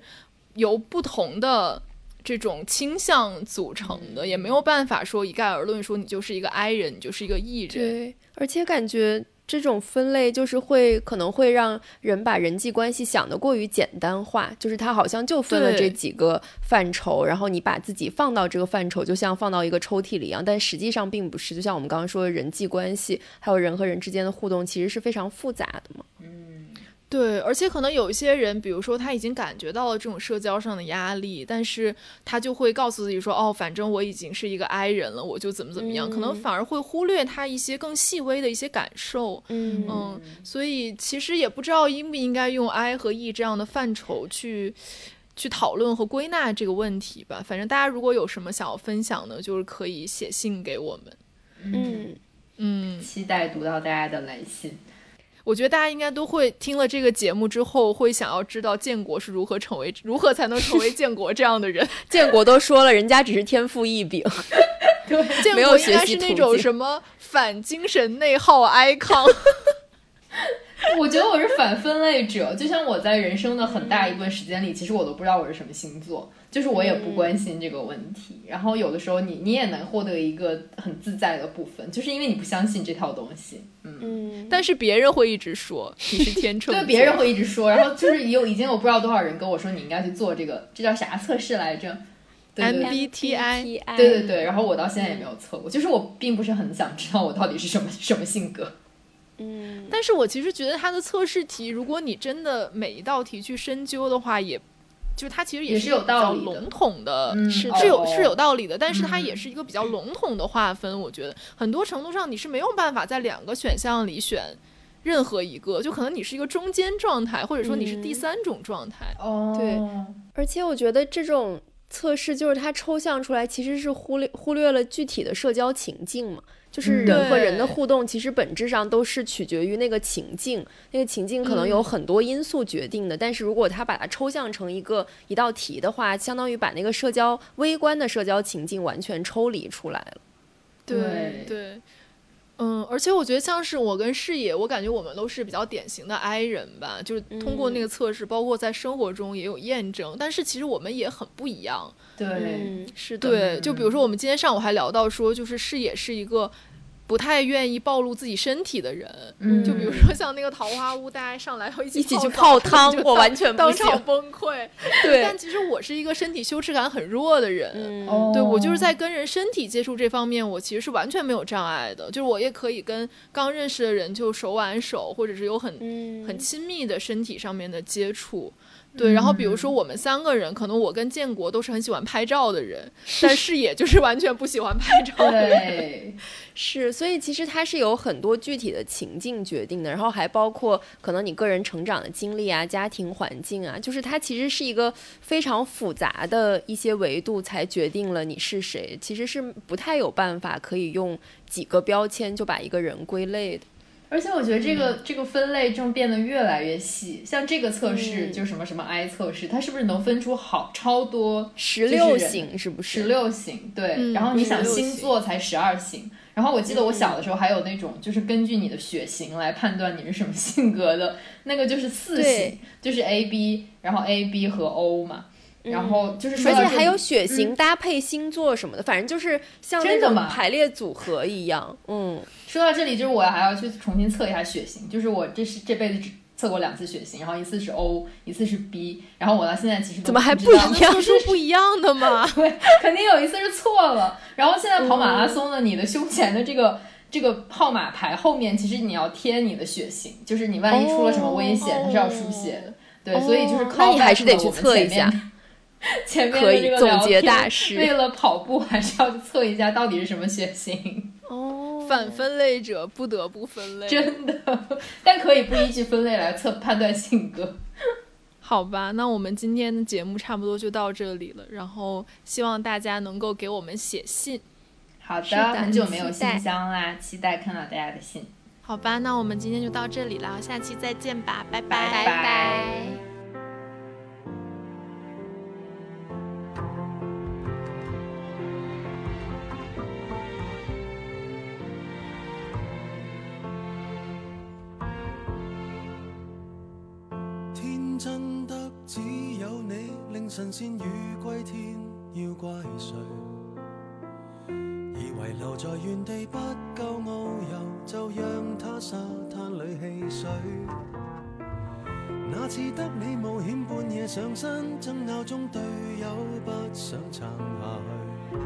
由不同的这种倾向组成的，也没有办法说一概而论，说你就是一个 I 人，你就是一个 E 人。对，而且感觉。这种分类就是会可能会让人把人际关系想得过于简单化，就是它好像就分了这几个范畴，然后你把自己放到这个范畴，就像放到一个抽屉里一样，但实际上并不是。就像我们刚刚说的人际关系，还有人和人之间的互动，其实是非常复杂的嘛。对，而且可能有一些人，比如说他已经感觉到了这种社交上的压力，但是他就会告诉自己说：“哦，反正我已经是一个 I 人了，我就怎么怎么样。”可能反而会忽略他一些更细微的一些感受。嗯嗯，所以其实也不知道应不应该用 I 和 E 这样的范畴去去讨论和归纳这个问题吧。反正大家如果有什么想要分享的，就是可以写信给我们。嗯嗯，期待读到大家的来信。我觉得大家应该都会听了这个节目之后，会想要知道建国是如何成为，如何才能成为建国这样的人。建国都说了，人家只是天赋异禀，对，建国应该是那种什么反精神内耗 icon。我觉得我是反分类者，就像我在人生的很大一部分时间里，其实我都不知道我是什么星座，就是我也不关心这个问题。然后有的时候你你也能获得一个很自在的部分，就是因为你不相信这套东西。嗯，但是别人会一直说你是天秤，对，别人会一直说，然后就是有已经有不知道多少人跟我说你应该去做这个，这叫啥测试来着？MBTI。对对对，然后我到现在也没有测过，就是我并不是很想知道我到底是什么什么性格。嗯，但是我其实觉得它的测试题，如果你真的每一道题去深究的话，也，就它其实也是有道理笼统的，是是有是有道理的，但是它也是一个比较笼统的划分。我觉得。很多程度上你是没有办法在两个选项里选任何一个，就可能你是一个中间状态，或者说你是第三种状态。哦，对，而且我觉得这种测试就是它抽象出来，其实是忽略忽略了具体的社交情境嘛。就是人和人的互动，其实本质上都是取决于那个情境，那个情境可能有很多因素决定的。但是如果他把它抽象成一个一道题的话，相当于把那个社交微观的社交情境完全抽离出来了。对对，嗯，而且我觉得像是我跟视野，我感觉我们都是比较典型的 I 人吧，就是通过那个测试，包括在生活中也有验证。但是其实我们也很不一样。对，是的。对，就比如说我们今天上午还聊到说，就是视野是一个。不太愿意暴露自己身体的人，就比如说像那个桃花坞，大家上来要一起一起去泡汤，我完全当场崩溃。对，但其实我是一个身体羞耻感很弱的人，对我就是在跟人身体接触这方面，我其实是完全没有障碍的，就是我也可以跟刚认识的人就手挽手，或者是有很很亲密的身体上面的接触。对，然后比如说我们三个人，可能我跟建国都是很喜欢拍照的人，但视野就是完全不喜欢拍照。对，是，所以其实它是有很多具体的情境决定的，然后还包括可能你个人成长的经历啊、家庭环境啊，就是它其实是一个非常复杂的一些维度才决定了你是谁，其实是不太有办法可以用几个标签就把一个人归类的。而且我觉得这个这个分类正变得越来越细，像这个测试就什么什么 I 测试，它是不是能分出好超多十六型？是不是十六型？对，然后你想星座才十二型，然后我记得我小的时候还有那种就是根据你的血型来判断你是什么性格的，那个就是四型，就是 A B，然后 A B 和 O 嘛。然后就是，而且还有血型搭配星座什么的，反正就是像那种排列组合一样。嗯，说到这里，就是我还要去重新测一下血型。就是我这是这辈子只测过两次血型，然后一次是 O，一次是 B。然后我到现在其实怎么还不一样？测出不一样的吗？对，肯定有一次是错了。然后现在跑马拉松的，你的胸前的这个这个号码牌后面，其实你要贴你的血型，就是你万一出了什么危险，它是要输血的。对，所以就是靠你还是得去测一下。前面的这个总结大师，为了跑步还是要测一下到底是什么血型哦。反分类者不得不分类，真的，但可以不依据分类来测判断性格。好吧，那我们今天的节目差不多就到这里了，然后希望大家能够给我们写信。好的，很久没有信箱啦，期待看到大家的信。好吧，那我们今天就到这里了，下期再见吧，拜拜拜拜。神仙鱼归天，要怪谁？以为留在原地不够遨游，就让他沙滩里戏水。那次得你冒险半夜上山，争拗中队友不想撑下去。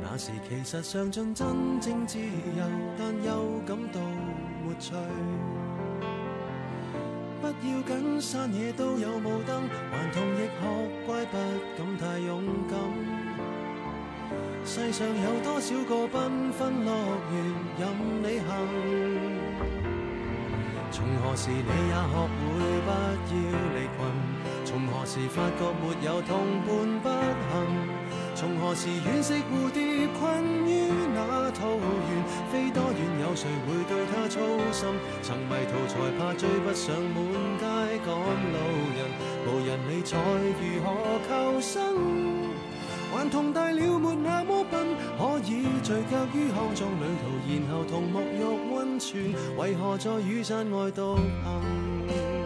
那时其实尝尽真正自由，但又感到没趣。不要紧，山野都有雾灯，顽童亦学乖，不敢太勇敢。世上有多少个缤纷乐园任你行？从何时你也学会不要离群？从何时发觉没有同伴不行？从何时惋惜蝴蝶困于那桃源，飞多远有？有谁会对他操心？曾迷途才怕追不上满街赶路人，无人理睬如何求生？还同大了没那么笨，可以聚脚于康庄旅途，然后同沐浴温泉，为何在雨伞外独行？